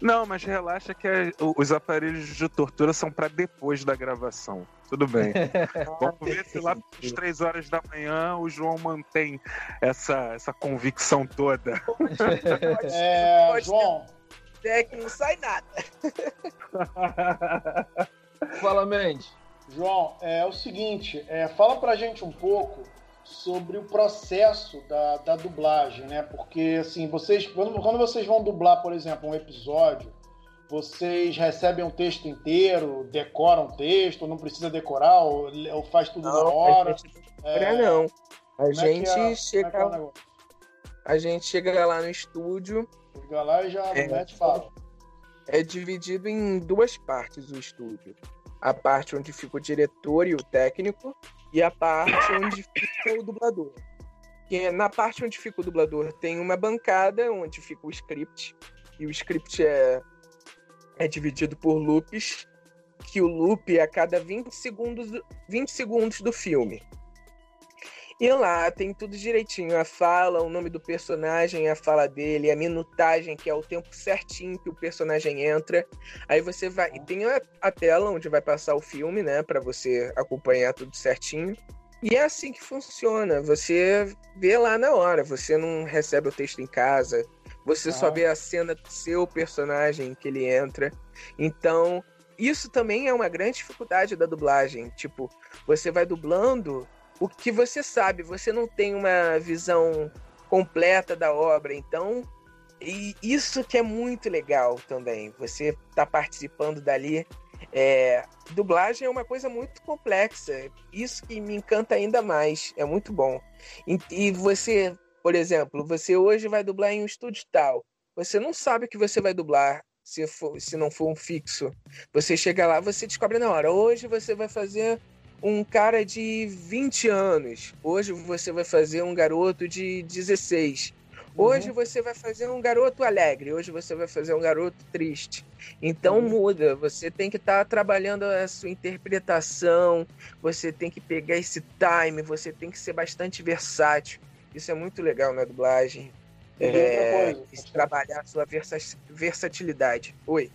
D: Não, mas relaxa que é, os aparelhos de tortura são para depois da gravação. Tudo bem. Vamos ver se lá às três horas da manhã o João mantém essa, essa convicção toda.
C: É, pode João.
A: É que não sai nada.
B: Fala, Mendes.
C: João, é o seguinte, é, fala pra gente um pouco sobre o processo da, da dublagem, né? Porque, assim, vocês, quando, quando vocês vão dublar, por exemplo, um episódio, vocês recebem um texto inteiro, decoram o texto, não precisa decorar, ou, ou faz tudo não, na hora? A
A: gente, é, não. A é gente é, chega. É a gente chega lá no estúdio.
C: Chega lá e já é, mete fala.
A: É dividido em duas partes o estúdio. A parte onde fica o diretor e o técnico, e a parte onde fica o dublador. Que na parte onde fica o dublador tem uma bancada onde fica o script. E o script é é dividido por loops, que o loop é a cada 20 segundos, 20 segundos do filme. E lá tem tudo direitinho, a fala, o nome do personagem, a fala dele, a minutagem, que é o tempo certinho que o personagem entra. Aí você vai, e tem a, a tela onde vai passar o filme, né, para você acompanhar tudo certinho. E é assim que funciona, você vê lá na hora, você não recebe o texto em casa, Você só
C: Ah.
A: vê a cena do seu personagem que ele entra. Então, isso também é uma grande dificuldade da dublagem. Tipo, você vai dublando o que você sabe, você não tem uma visão completa da obra. Então, e isso que é muito legal também. Você tá participando dali. É, dublagem é uma coisa muito complexa. Isso que me encanta ainda mais. É muito bom. E, e você, por exemplo, você hoje vai dublar em um estúdio tal. Você não sabe o que você vai dublar se, for, se não for um fixo. Você chega lá, você descobre na hora. Hoje você vai fazer um cara de 20 anos. Hoje você vai fazer um garoto de 16. Hoje você vai fazer um garoto alegre, hoje você vai fazer um garoto triste. Então
C: Uhum.
A: muda, você tem que estar trabalhando a sua interpretação, você tem que pegar esse time, você tem que ser bastante versátil. Isso é muito legal na dublagem. É,
C: coisa,
A: trabalhar a sua versa- versatilidade. Oi.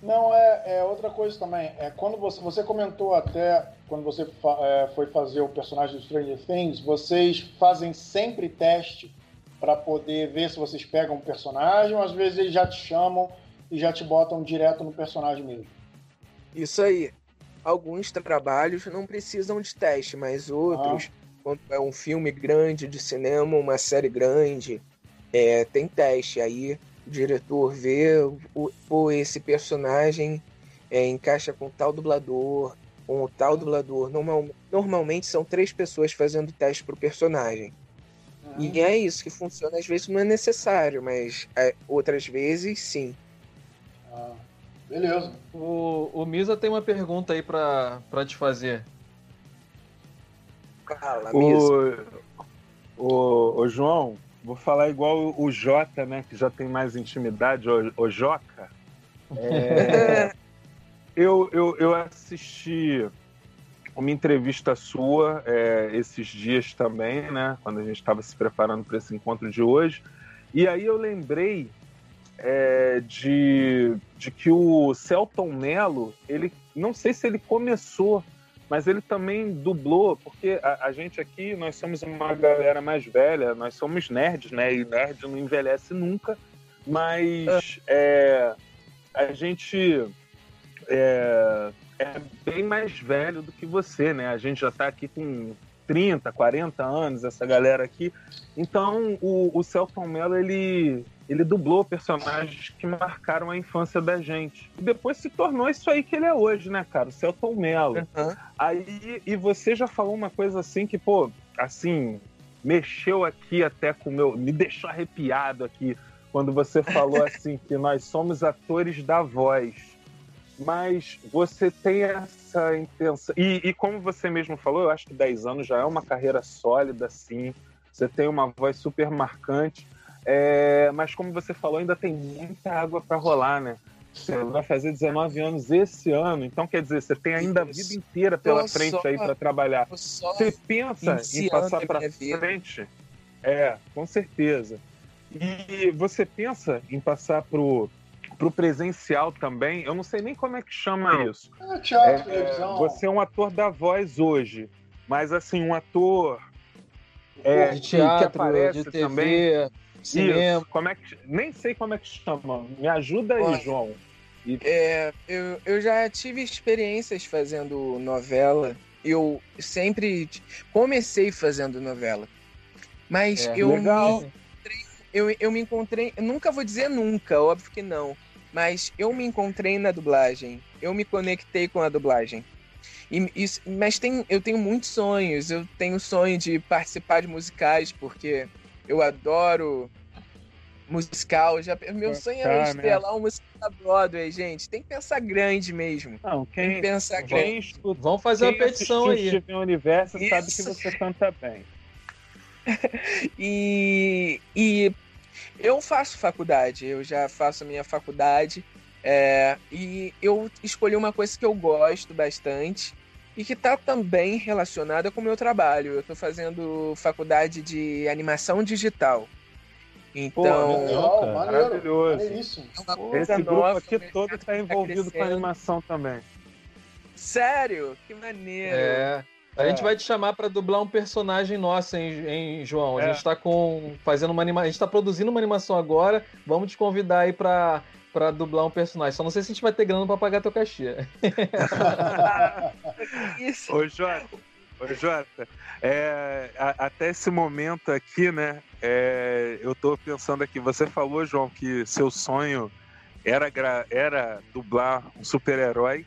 C: Não, é, é outra coisa também. É quando você, você comentou até, quando você é, foi fazer o personagem do Stranger Things, vocês fazem sempre teste para poder ver se vocês pegam um personagem, ou às vezes eles já te chamam e já te botam direto no personagem mesmo.
A: Isso aí. Alguns trabalhos não precisam de teste, mas outros, quando é um filme grande de cinema, uma série grande, é, tem teste. Aí o diretor vê, o, pô, esse personagem é, encaixa com tal dublador, com o tal dublador. Normal, normalmente são três pessoas fazendo teste pro personagem. E é isso que funciona. Às vezes não é necessário, mas é, outras vezes sim.
C: Ah, beleza.
B: O, o Misa tem uma pergunta aí pra, pra te fazer.
A: Fala mesmo.
D: O, o, o João, vou falar igual o, o Jota, né? Que já tem mais intimidade, o, o Joca. É, eu, eu, eu assisti uma entrevista sua é, esses dias também, né? Quando a gente estava se preparando para esse encontro de hoje. E aí eu lembrei é, de, de que o Celton Mello, ele não sei se ele começou, mas ele também dublou, porque a, a gente aqui, nós somos uma galera mais velha, nós somos nerds, né? E nerd não envelhece nunca, mas é, a gente é, é bem mais velho do que você, né? A gente já tá aqui com 30, 40 anos, essa galera aqui. Então, o, o Celton Mello, ele, ele dublou personagens que marcaram a infância da gente. E depois se tornou isso aí que ele é hoje, né, cara? O Celton Mello.
A: Aham.
D: Aí, e você já falou uma coisa assim que, pô, assim, mexeu aqui até com o meu. Me deixou arrepiado aqui quando você falou assim que nós somos atores da voz. Mas você tem essa intenção. E, e como você mesmo falou, eu acho que 10 anos já é uma carreira sólida, sim. Você tem uma voz super marcante. É, mas como você falou, ainda tem muita água para rolar, né? Você vai fazer 19 anos esse ano, então quer dizer, você tem ainda a vida inteira pela frente
A: só-
D: aí para trabalhar. Você pensa em passar para frente? É, com certeza. E você pensa em passar pro pro presencial também? Eu não sei nem como é que chama isso.
C: É, teatro,
D: É,
C: televisão.
D: você é um ator da voz hoje, mas assim, um ator é,
B: de
D: que- que
B: teatro,
D: aparece
B: de
D: também.
B: TV, cinema.
D: Isso. Como é que, nem sei como é que chama. Me ajuda aí,
A: Olha,
D: João.
A: É, eu, eu já tive experiências fazendo novela. Eu sempre comecei fazendo novela. Mas
B: É,
A: eu,
D: legal.
A: Me, eu, eu me encontrei. eu nunca vou dizer nunca, óbvio que não. Mas eu me encontrei na dublagem. Eu me conectei com a dublagem. E, isso- mas tem, eu tenho muitos sonhos. Eu tenho sonho de participar de musicais, porque eu adoro musical. Já, meu sonho era
D: Tá, né?
A: estrelar um musical da Broadway, gente. Tem que pensar grande mesmo.
D: Não,
A: Tem que
D: quem,
A: pensar grande.
D: quem escuta
B: Vamos fazer uma
D: quem
B: petição
D: assistiu
B: aí.
D: Steven Universo sabe que
A: Isso.
D: você canta bem.
A: E, e eu faço faculdade, eu já faço a minha faculdade. é, e eu escolhi uma coisa que eu gosto bastante e que está também relacionada com o meu trabalho. Eu estou fazendo faculdade de animação digital. Então,
C: Legal,
E: cara.
C: maneiro.
D: Maravilhoso.
C: Maneiríssimo.
A: é
D: Esse grupo
A: nova,
D: aqui todo está
A: tá
D: envolvido com
A: crescendo.
D: animação também.
A: Sério? Que maneiro.
B: É. A
C: É.
B: gente vai te chamar pra dublar um personagem nosso, hein, hein, João? A
D: É.
B: gente tá com fazendo uma anima... a gente tá produzindo uma animação agora. Vamos te convidar aí pra, pra dublar um personagem. Só não sei se a gente vai ter grana pra pagar teu cachê.
A: Isso.
D: Ô, Jota, ô, Jota é, a- até esse momento aqui, né? é, eu tô pensando aqui, você falou, João, que seu sonho era, era dublar um super-herói.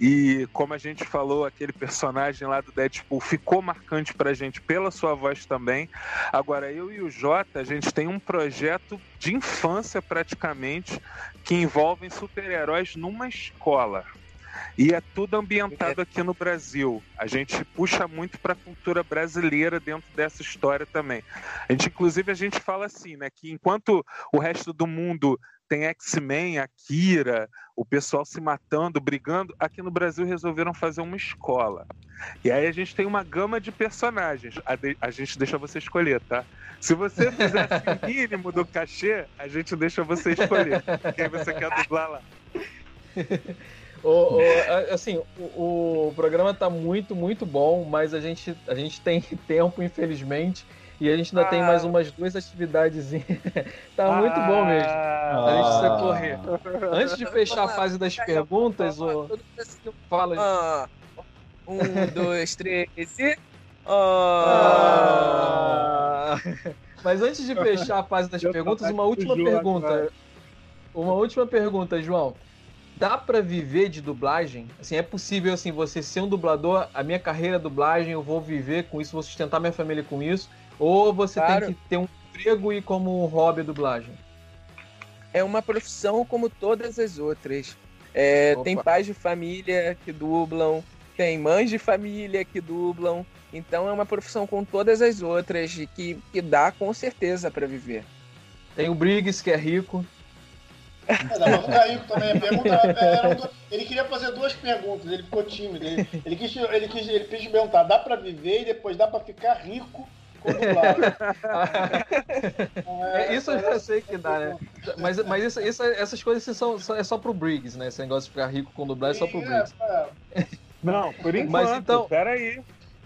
D: E como a gente falou, aquele personagem lá do Deadpool ficou marcante pra gente pela sua voz também. Agora, eu e o Jota, a gente tem um projeto de infância praticamente que envolve super-heróis numa escola. E é tudo ambientado aqui no Brasil. A gente puxa muito para a cultura brasileira dentro dessa história também. A gente, inclusive, a gente fala assim, né, que enquanto o resto do mundo tem X-Men, Akira, o pessoal se matando, brigando, aqui no Brasil resolveram fazer uma escola. E aí a gente tem uma gama de personagens. A, de- a gente deixa você escolher, tá? Se você fizesse o mínimo do cachê, a gente deixa você escolher. Quem você quer dublar lá.
B: O, o- assim, o, o programa tá muito, muito bom, mas a gente, a gente tem tempo, infelizmente, e a gente ainda tem
A: Ah.
B: mais umas duas atividades. tá muito bom mesmo.
D: Ah,
B: A gente precisa
E: Ah.
B: correr. Antes de fechar a fase das perguntas, o... Fala.
A: ah, um, dois, três e.
B: Ah.
A: Ah.
B: Mas antes de fechar a fase das perguntas, uma última pergunta. Uma última pergunta, João. Dá pra viver de dublagem? Assim, é possível assim você ser um dublador, a minha carreira é dublagem, eu vou viver com isso, vou sustentar minha família com isso, ou você
A: Claro.
B: tem que ter um emprego e como hobby a dublagem?
A: É uma profissão como todas as outras. É, tem pais de família que dublam, tem mães de família que dublam. Então é uma profissão com todas as outras e que, que dá com certeza para viver.
B: Tem o Briggs, que é rico.
C: É, dá pra ficar rico também. A pergunta era um do- ele queria fazer duas perguntas, ele ficou tímido. Ele, ele quis, ele, quis, ele quis perguntar: dá pra viver e depois dá pra ficar rico
B: É, isso eu já
C: essa-
B: sei que dá, né? Mas, mas isso- isso- essas coisas são, são- é só pro Briggs, né? Esse negócio de ficar rico com dublagem é só pro Briggs.
C: É, é.
D: Não, por enquanto.
B: Mas então-
D: Peraí.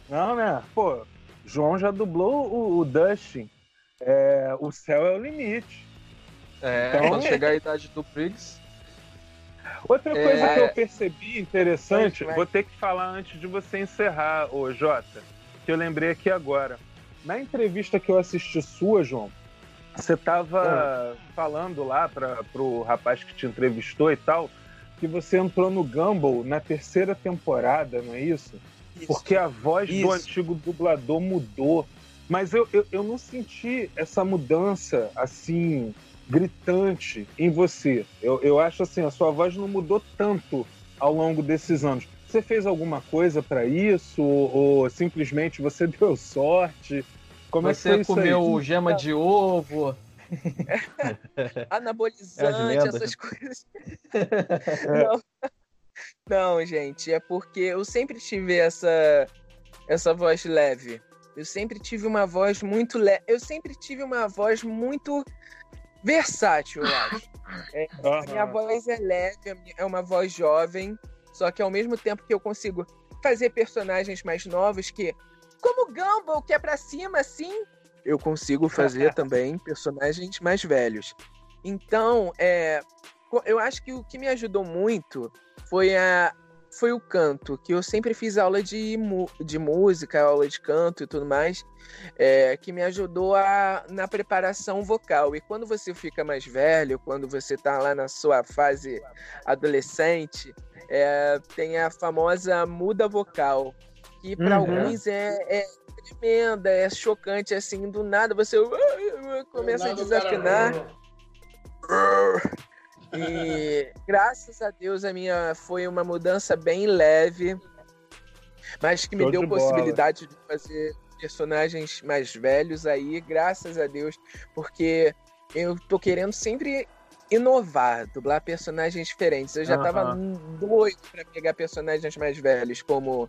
D: Não, né? Pô, João já dublou o, o Dustin. É, o céu é o limite.
B: É,
D: Então-
B: quando chegar a idade do Briggs.
D: Outra
B: É.
D: coisa que eu percebi interessante, vou ter que falar antes de você encerrar, ô Jota, que eu lembrei aqui agora. Na entrevista que eu assisti sua, João, você tava falando lá para pro rapaz que te entrevistou e tal, que você entrou no Gumball na terceira temporada, não é isso? Porque a voz do
A: Isso.
D: antigo dublador mudou. Mas eu, eu, eu não senti essa mudança assim, gritante em você. Eu, eu acho assim, a sua voz não mudou tanto ao longo desses anos. Você fez alguma coisa para isso? Ou, ou simplesmente você deu sorte? Como é que
B: Você comeu
D: aí?
B: gema de ovo.
A: anabolizante,
B: lendas.
A: essas coisas. Não. Não, gente, é porque eu sempre tive essa essa voz leve. Eu sempre tive uma voz muito leve. Eu sempre tive uma voz muito versátil, eu acho. A minha
D: Aham.
A: voz é leve, minha- é uma voz jovem, só que ao mesmo tempo que eu consigo fazer personagens mais novos que, como Gumball, que é pra cima, assim, eu consigo fazer também personagens mais velhos. Então, é, eu acho que o que me ajudou muito foi a foi o canto, que eu sempre fiz aula de, de música, aula de canto e tudo mais, é, que me ajudou a, na preparação vocal. E quando você fica mais velho, quando você tá lá na sua fase adolescente, é, tem a famosa muda vocal, que para
D: Uhum.
A: alguns é, é tremenda, é chocante, assim, do nada você começa a desafinar. E graças a Deus a minha foi uma mudança bem leve, mas que me
D: Show
A: deu
D: de bola.
A: possibilidade de fazer personagens mais velhos aí, graças a Deus, porque eu tô querendo sempre inovar, dublar personagens diferentes. Eu já tava doido pra pegar personagens mais velhos, como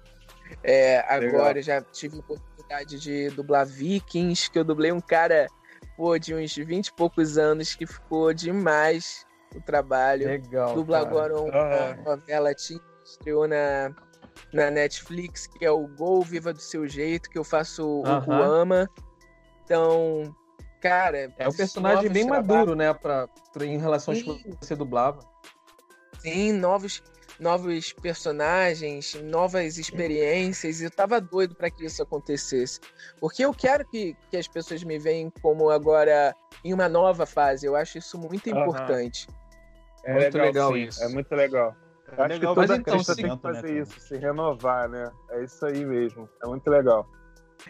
A: é, agora eu já tive a oportunidade de dublar Vikings, que eu dublei um cara pô, de uns 20 e poucos anos que ficou demais o trabalho.
B: Legal.
A: Dubla agora uma
D: Aham.
A: novela teen, estreou na, na Netflix, que é o Gol Viva do Seu Jeito, que eu faço o
B: Aham.
A: Ruama. Então, cara.
B: É um
A: esses
B: personagem bem
A: trabalhos-
B: maduro, né? Pra, pra- em relação aos
A: Sim.
B: que você dublava.
A: Sim, novos, novos personagens, novas experiências. e Eu tava doido para que isso acontecesse. Porque eu quero que, que as pessoas me veem como agora em uma nova fase. Eu acho isso muito importante.
D: É
B: Muito legal
D: sim,
B: isso.
D: É muito legal. Eu acho
E: legal
D: que toda
B: mas então,
D: tem que
E: né,
D: fazer
E: cara?
D: isso, se renovar, né? É isso aí mesmo. É muito legal.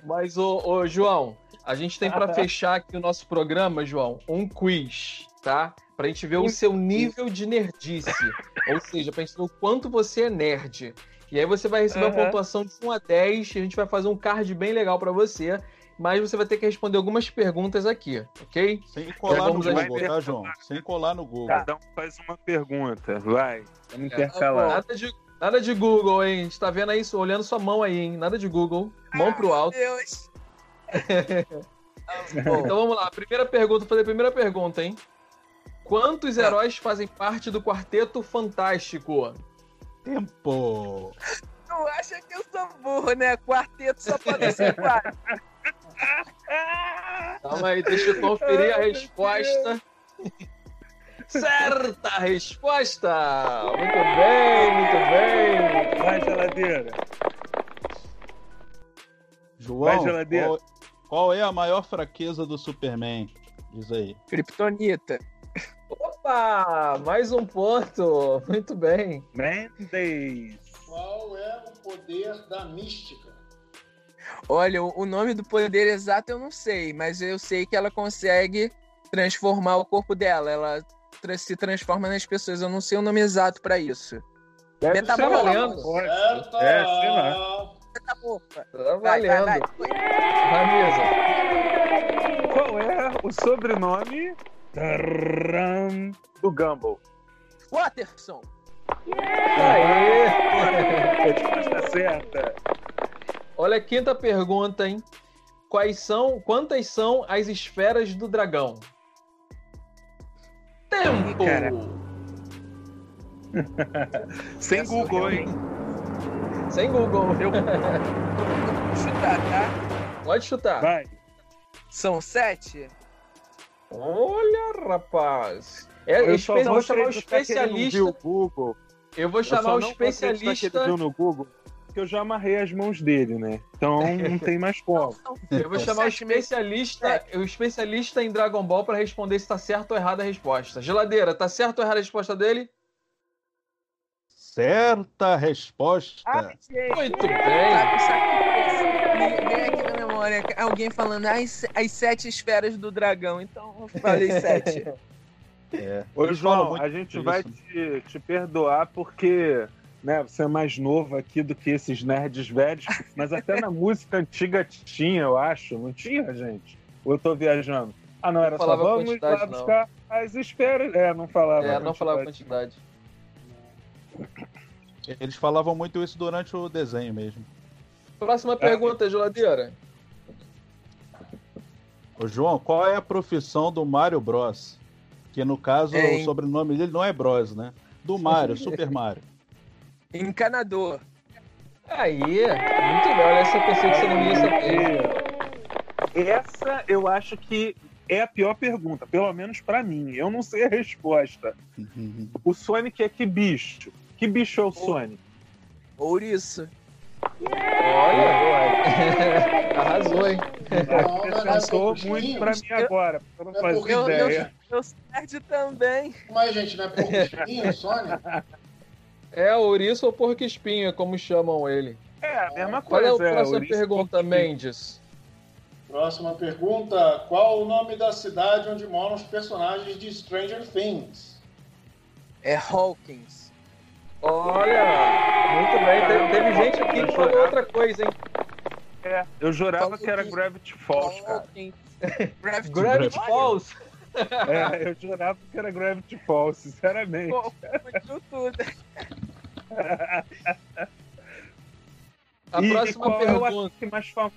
B: Mas, ô, ô, João, a gente tem pra fechar aqui o nosso programa, João, um quiz, tá? Pra gente ver o seu nível de nerdice. Ou seja, pra gente ver o quanto você é nerd. E aí você vai receber uma
D: Aham.
B: pontuação de 1 a 10 e a gente vai fazer um card bem legal pra você. Mas você vai ter que responder algumas perguntas aqui, ok?
E: Sem colar no Google, tá, João? Sem colar no Google.
D: Cada um faz uma pergunta, vai. Vamos intercalar.
B: Nada de, nada de Google, hein? A gente tá vendo aí, olhando sua mão aí, hein? Nada de Google. Mão pro alto.
A: Deus!
B: Então vamos lá, primeira pergunta, vou fazer a primeira pergunta, hein? Quantos heróis fazem parte do Quarteto Fantástico?
E: Tempo.
A: Tu acha que eu sou burro, né? Quarteto só pode ser quatro.
B: Calma aí, deixa eu conferir a resposta. Certa resposta! Muito bem, muito bem.
D: Vai, geladeira.
E: João,
D: Vai, geladeira.
E: qual, qual é a maior fraqueza do Superman? Diz aí.
A: Kryptonita.
B: Opa, mais um ponto. Muito bem.
D: Mendes.
C: Qual é o poder da mística?
A: Olha, o o nome do poder exato eu não sei, mas eu sei que ela consegue transformar o corpo dela. Ela tra- se transforma nas pessoas. Eu não sei o nome exato pra isso.
D: Deve
A: Tá
D: ser
A: valendo.
D: valendo. É, sei lá.
A: Tá.
B: Tá
A: Vai, vai,
B: valendo.
A: vai.
D: Qual é o sobrenome do Gumball?
A: Watterson.
B: Aê!
D: Resposta certa.
B: Olha a quinta pergunta, hein? Quais são, quantas são as esferas do dragão? Tempo!
D: Cara. Sem Google, hein?
B: Sem Google.
D: Eu...
A: Vou chutar, tá?
B: Pode chutar.
D: Vai.
A: São sete?
B: Olha, rapaz. É,
D: Eu
B: espe-
D: só
B: vou chamar o
D: viu
B: especialista. Eu vou
D: Eu
B: chamar o
D: vou que
B: especialista.
D: ele viu no Google, porque eu já amarrei as mãos dele, né? Então não tem mais como.
B: Eu vou chamar o especialista, o especialista em Dragon Ball para responder se tá certo ou errada a resposta. Geladeira, tá certo ou errada a resposta dele?
E: Certa resposta.
A: Ah.
B: Muito bem.
A: Sabe, me vem aqui na memória alguém falando as, as sete esferas do dragão. Então eu falei sete.
E: É.
D: Ô, João, a gente vai te, te perdoar porque né, você é mais novo aqui do que esses nerds velhos, mas até na música antiga tinha, eu acho. Não tinha, gente? Ou eu tô viajando? Ah, não, era só
B: falava
D: vamos
B: quantidade,
D: lá
B: não.
D: buscar as esferas. É, não falava.
B: É, não falava
D: quantidade.
B: quantidade.
E: Eles falavam muito isso durante o desenho mesmo.
B: Próxima pergunta, geladeira.
E: Ô, João, qual é a profissão do Mario Bros? Que no caso
A: É,
E: o sobrenome dele não é Bros, né? Do Mario, Super Mario.
A: Encanador.
B: Aí, muito. Olha essa pessoa que você não ia saber.
D: Essa eu acho que é a pior pergunta, pelo menos pra mim. Eu não sei a resposta. O Sonic é que bicho? Que bicho é o Sonic?
A: Ouriço.
B: Olha, arrasou, hein?
C: Não, não, não,
D: Acrescentou
C: não,
D: muito
C: não,
D: pra mim agora, eu não
C: É
D: fazia
C: porque
A: eu-
D: ideia.
A: Eu nerd também.
C: Mas, gente, não é pouco espinho, Sonic?
B: É ouriço ou porco espinho, como chamam ele.
D: É, a mesma
B: Qual é
D: coisa.
B: a próxima
D: Ouriço
B: pergunta. Mendes?
C: Próxima pergunta. Qual o nome da cidade onde moram os personagens de Stranger Things?
A: É Hawkins.
B: Olha, muito bem. Teve, teve gente aqui que falou outra coisa, hein?
D: É, eu jurava
A: Falou
D: que era
A: que-
D: Gravity Falls, cara.
A: Hawkins. Gravity
B: Gravity Falls.
D: É, eu jurava que era Gravity Falls, sinceramente.
A: pô, tudo.
B: A
D: E
B: próxima
D: qual é o
B: pergunta.
D: ataque mais famoso?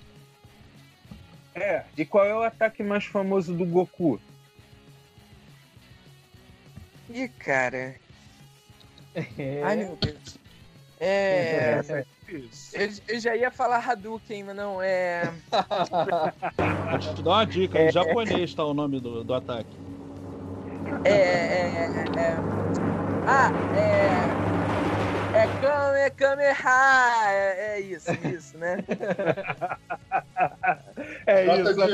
D: É, e qual é o ataque mais famoso do Goku?
A: Ih, cara.
B: É.
A: Ai, meu Deus. É.
D: Essa é Isso.
A: Eu, eu já ia falar Hadouken, mas não, é.
E: Vou te dar uma dica, em japonês tá o nome do, do ataque.
A: É. é, é, ah, é. É Kame Kameha! É, é isso, isso, né?
D: É
C: Jota,
D: isso.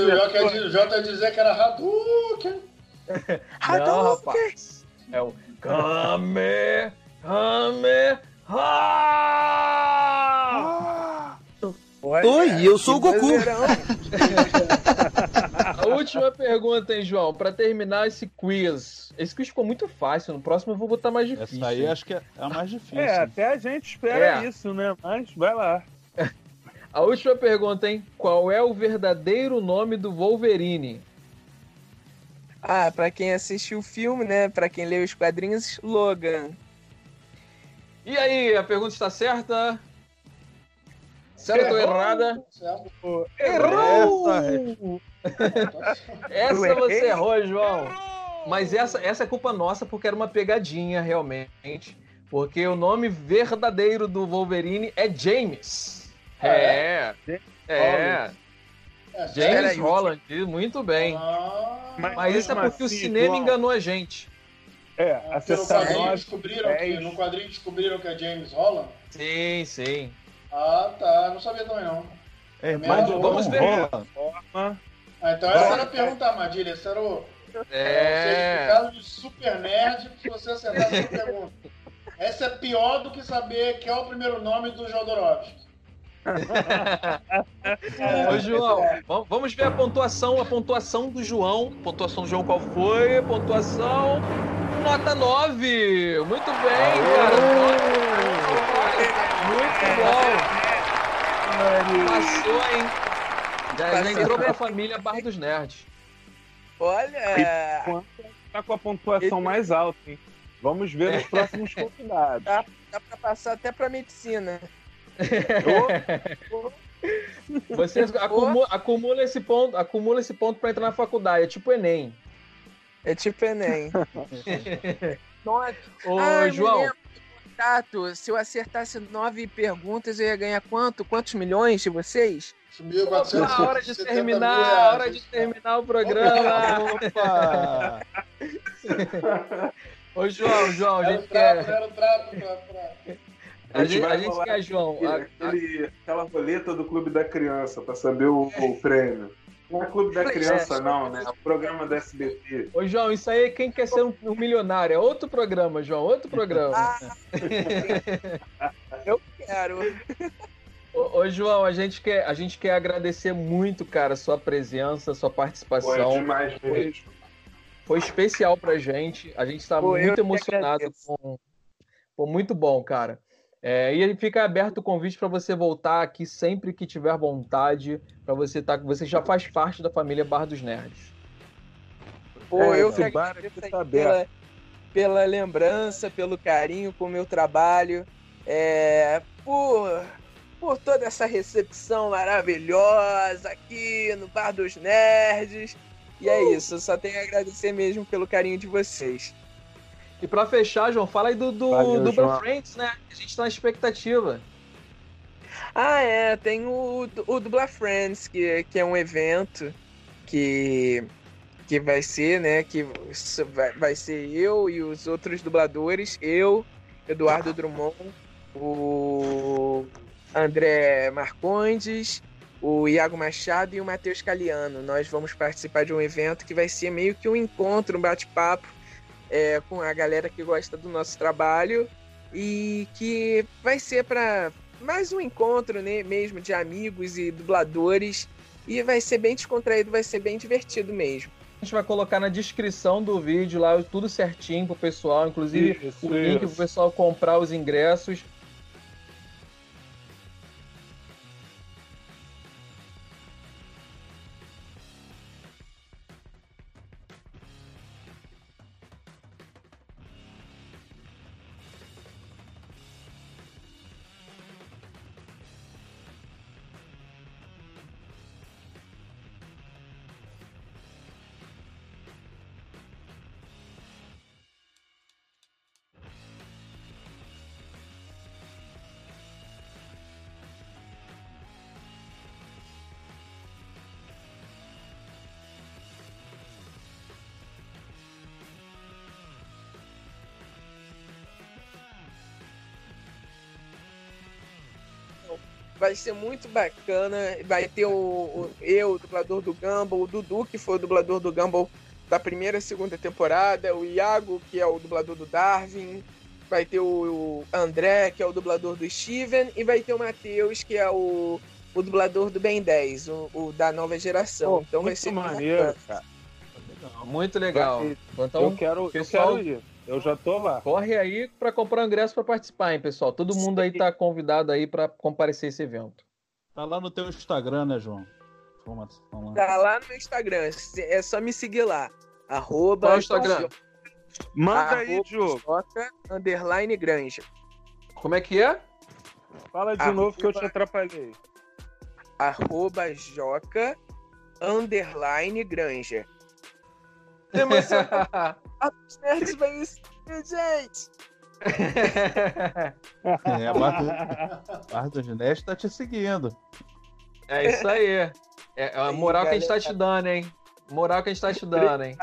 C: de, Jota, dizer que era Hadouken.
B: Não,
A: Hadouken!
B: rapaz. É o Kame, Kame,
A: Olha,
G: Oi, eu sou o Goku.
B: A última pergunta, hein, João? Pra terminar esse quiz. Esse quiz ficou muito fácil. No próximo eu vou botar mais difícil.
E: Essa aí acho que é a mais difícil.
D: É, até a gente espera
B: É.
D: isso, né? Mas vai lá.
B: A última pergunta, hein? Qual é o verdadeiro nome do Wolverine?
A: Ah, pra quem assistiu o filme, né? Pra quem leu os quadrinhos, Logan.
B: E aí, a pergunta está certa? Certa ou errada?
C: Certo?
B: Errou! Essa você errou, João. Mas essa, essa é culpa nossa porque era uma pegadinha, realmente. Porque o nome verdadeiro do Wolverine é James. É. É.
C: É,
B: James
A: Peraí,
B: Holland, muito bem.
C: Ah,
D: Mas-
B: Mas isso é porque o
D: assim,
B: cinema enganou a gente.
D: É,
C: no
D: acessar nós.
C: descobriram que, no quadrinho descobriram que é James Holland.
B: Sim, sim.
C: Ah, tá. Não sabia também, não.
E: É,
C: Mas
E: irmão,
B: vamos ver.
D: Forma.
C: Ah, então essa era a pergunta, Armadilha. Esse era o,
B: É.
C: o certificado de super nerd se você acertasse essa pergunta. Essa é pior do que saber que é o primeiro nome do Jodorowsky.
B: Ô, João, vam- vamos ver a pontuação, a pontuação do João. Pontuação do João qual foi? Pontuação nota 9. Muito bem, cara. Muito bom. Passou, hein? Já, já entrou pra família Bar dos Nerds.
A: Olha,
D: Tá com a pontuação mais alta, hein? Vamos ver os próximos convidados.
A: dá pra passar até pra medicina.
B: Você acumula, acumula esse ponto, acumula esse ponto para entrar na faculdade, é tipo Enem.
A: É tipo Enem. Nossa.
B: Ô,
A: Ah, eu me
B: João,
A: contato. Se eu acertasse nove perguntas, eu ia ganhar quanto? Quantos milhões de vocês?
C: Subiu
B: Opa,
C: 470
B: a hora de terminar, a hora de terminar o programa.
E: Opa!
B: Ô, João, João, a
C: Era o
B: gente
C: trato,
B: quer.
C: era o trato. pra- pra-
B: A gente, a gente quer, João. a- a-
H: Aquele, aquela roleta do Clube da Criança pra saber o, o prêmio. Não é Clube da Criança, não, né? É o programa do SBT.
B: Ô, João, isso aí é quem quer ser um, um milionário. É outro programa, João, outro programa.
A: Eu quero.
B: Ô, ô, João, a gente, quer, a gente quer agradecer muito, cara, sua presença, sua
H: é
B: participação.
H: demais mesmo.
B: Foi especial pra gente. A gente
A: Pô, eu
B: muito emocionado com. Pô, muito bom, cara. É, e fica aberto o convite para você voltar aqui sempre que tiver vontade, para você estar. Você já faz parte da família Bar dos Nerds.
A: Pô,
D: É,
A: eu
D: esse
A: que
D: bar aqui tá
A: pela, pela lembrança, pelo carinho com o meu trabalho, é, por, por toda essa recepção maravilhosa aqui no Bar dos Nerds. E é isso, eu só tenho a agradecer mesmo pelo carinho de vocês.
B: E para fechar, João, fala aí do, do
D: Valeu, João.
B: Friends, né? A gente tá na expectativa.
A: Ah, é, tem o, o Dubla Friends, que, que é um evento que, que vai ser, né, que vai, vai ser eu e os outros dubladores, eu, Eduardo Drummond, o André Marcondes, o Iago Machado e o Matheus Caliano. Nós vamos participar de um evento que vai ser meio que um encontro, um bate-papo é, com a galera que gosta do nosso trabalho e que vai ser para mais um encontro né, mesmo de amigos e dubladores. E vai ser bem descontraído, vai ser bem divertido mesmo.
B: A gente vai colocar na descrição do vídeo lá tudo certinho pro pessoal, inclusive
D: Isso,
B: o link pro
D: isso.
B: pessoal comprar os ingressos.
A: Vai ser muito bacana. Vai ter o, o eu, o dublador do Gumball, o Dudu, que foi o dublador do Gumball da primeira e segunda temporada, o Iago, que é o dublador do Darwin, vai ter o André, que é o dublador do Steven, e vai ter o Matheus, que é o, o dublador do Ben 10, o, o da nova geração.
D: Pô,
A: então vai
D: muito
A: ser
D: maneiro.
B: Muito legal.
D: Vai-
B: Então,
D: eu quero,
B: pessoal-
D: eu quero ir. Eu já tô lá.
B: corre aí para comprar o ingresso para participar, hein, pessoal. Todo mundo aí tá convidado aí para comparecer a esse evento.
E: Tá lá no teu Instagram, né, João? Informação lá.
A: Tá lá no meu Instagram, é só me seguir lá. Arroba
B: Qual é o Instagram?
D: Manda aí, Diogo.
A: Underline Granja.
B: Como é que é?
D: Fala de
A: Arroba-
D: novo que eu te atrapalhei.
A: Arroba Joca, underline Granja. Os nerds vêm isso, gente!
E: É, a Barra, Barra dos Nerds tá te seguindo.
B: É isso aí. É é a
A: Aí,
B: moral que a gente tá te dando, hein? Moral que a gente tá te dando, hein?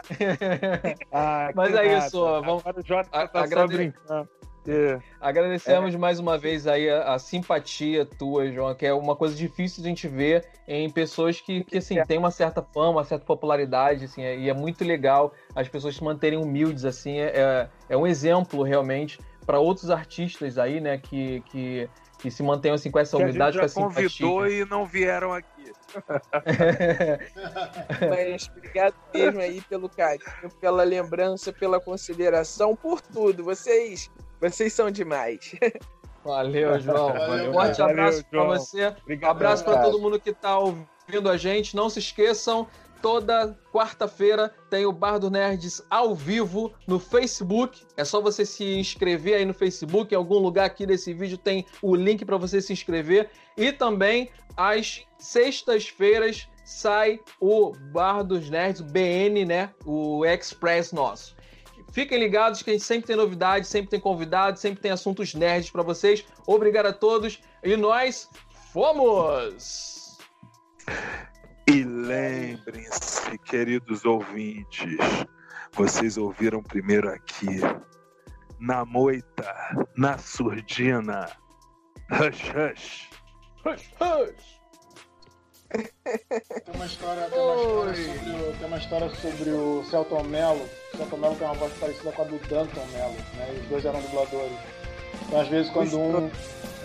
D: Ah,
B: Mas é
D: nada.
B: isso, ó, vamos-
D: Agora o Jota
B: a-
D: tá só
B: agrade-
D: brincando. É.
B: Agradecemos mais uma vez aí a, a simpatia tua, João, que é uma coisa difícil de a gente ver em pessoas que, que assim, têm uma certa fama, uma certa popularidade, assim, é- e é muito legal as pessoas se manterem humildes, assim, é, é- é um exemplo realmente para outros artistas aí, né, que, que, que se mantenham assim com essa
D: Que a
B: humildade, com
D: já
B: essa
D: convidou
B: simpatia.
D: e não vieram aqui.
A: Mas obrigado mesmo aí pelo carinho, pela lembrança, pela consideração, por tudo. Vocês, vocês são demais.
B: Valeu, João.
C: Valeu,
B: Forte
D: valeu,
B: abraço para você.
D: Obrigado.
B: Abraço para todo mundo que está ouvindo a gente. Não se esqueçam, toda quarta-feira tem o Bar do Nerds ao vivo no Facebook. É só você se inscrever aí no Facebook. Em algum lugar aqui desse vídeo tem o link para você se inscrever. E também às sextas-feiras sai o Bar dos Nerds, o BN, né? O Express nosso. Fiquem ligados que a gente sempre tem novidades, sempre tem convidados, sempre tem assuntos nerds para vocês. Obrigado a todos e nós fomos!
F: E lembrem-se, queridos ouvintes, vocês ouviram primeiro aqui, na moita, na surdina. Hush, hush.
B: Hush, hush.
C: Tem uma história, tem uma história, sobre, o, tem uma história sobre o Celton Mello. O Celton Mello tem uma voz parecida com a do Danton Mello, né? E os dois eram dubladores. Então, às vezes, quando um.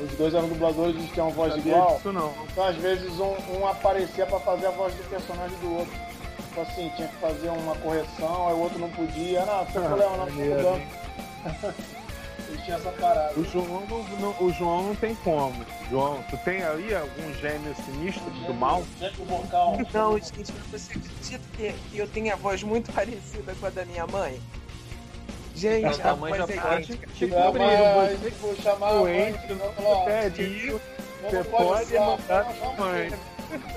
C: Os dois eram dubladores, eles tinham uma voz
D: Sabia
C: igual.
D: disso não.
C: Então, às vezes, um, um aparecia pra fazer a voz do personagem do outro. Tipo assim, tinha que fazer uma correção, aí o outro não podia. Não, não tem problema, não, tô
D: maneiro,
C: mudando. Eles tinham essa parada.
D: O João não, não- o João não tem como. João, tu tem aí algum gênio sinistro do mal?
C: Sempre o vocal.
A: Não, gente, mas você acredita que, que eu tenho a voz muito parecida com a da minha mãe? Gente,
B: A
A: a
B: mãe já
A: voz é
B: pode
A: idêntica.
B: te
C: É,
B: cobrir.
C: mas, tipo, chamar a mãe,
D: Doente,
C: não,
D: não isso.
C: não
D: Você
C: pode
D: mandar sua mãe.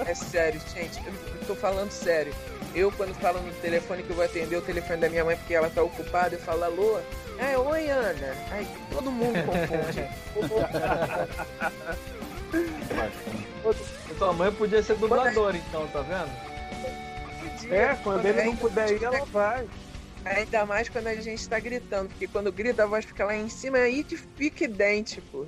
A: É sério, gente, eu tô falando sério. Eu, quando falo no telefone que eu vou atender o telefone da minha mãe porque ela tá ocupada, eu falo alô. É, oi, Ana. Ai, todo mundo confunde.
B: Tua mãe podia ser dubladora, então, tá vendo?
D: É, quando ele não puder ir, ela vai.
A: Ainda mais quando a gente tá gritando, porque quando grita a voz fica lá em cima aí fica idêntico.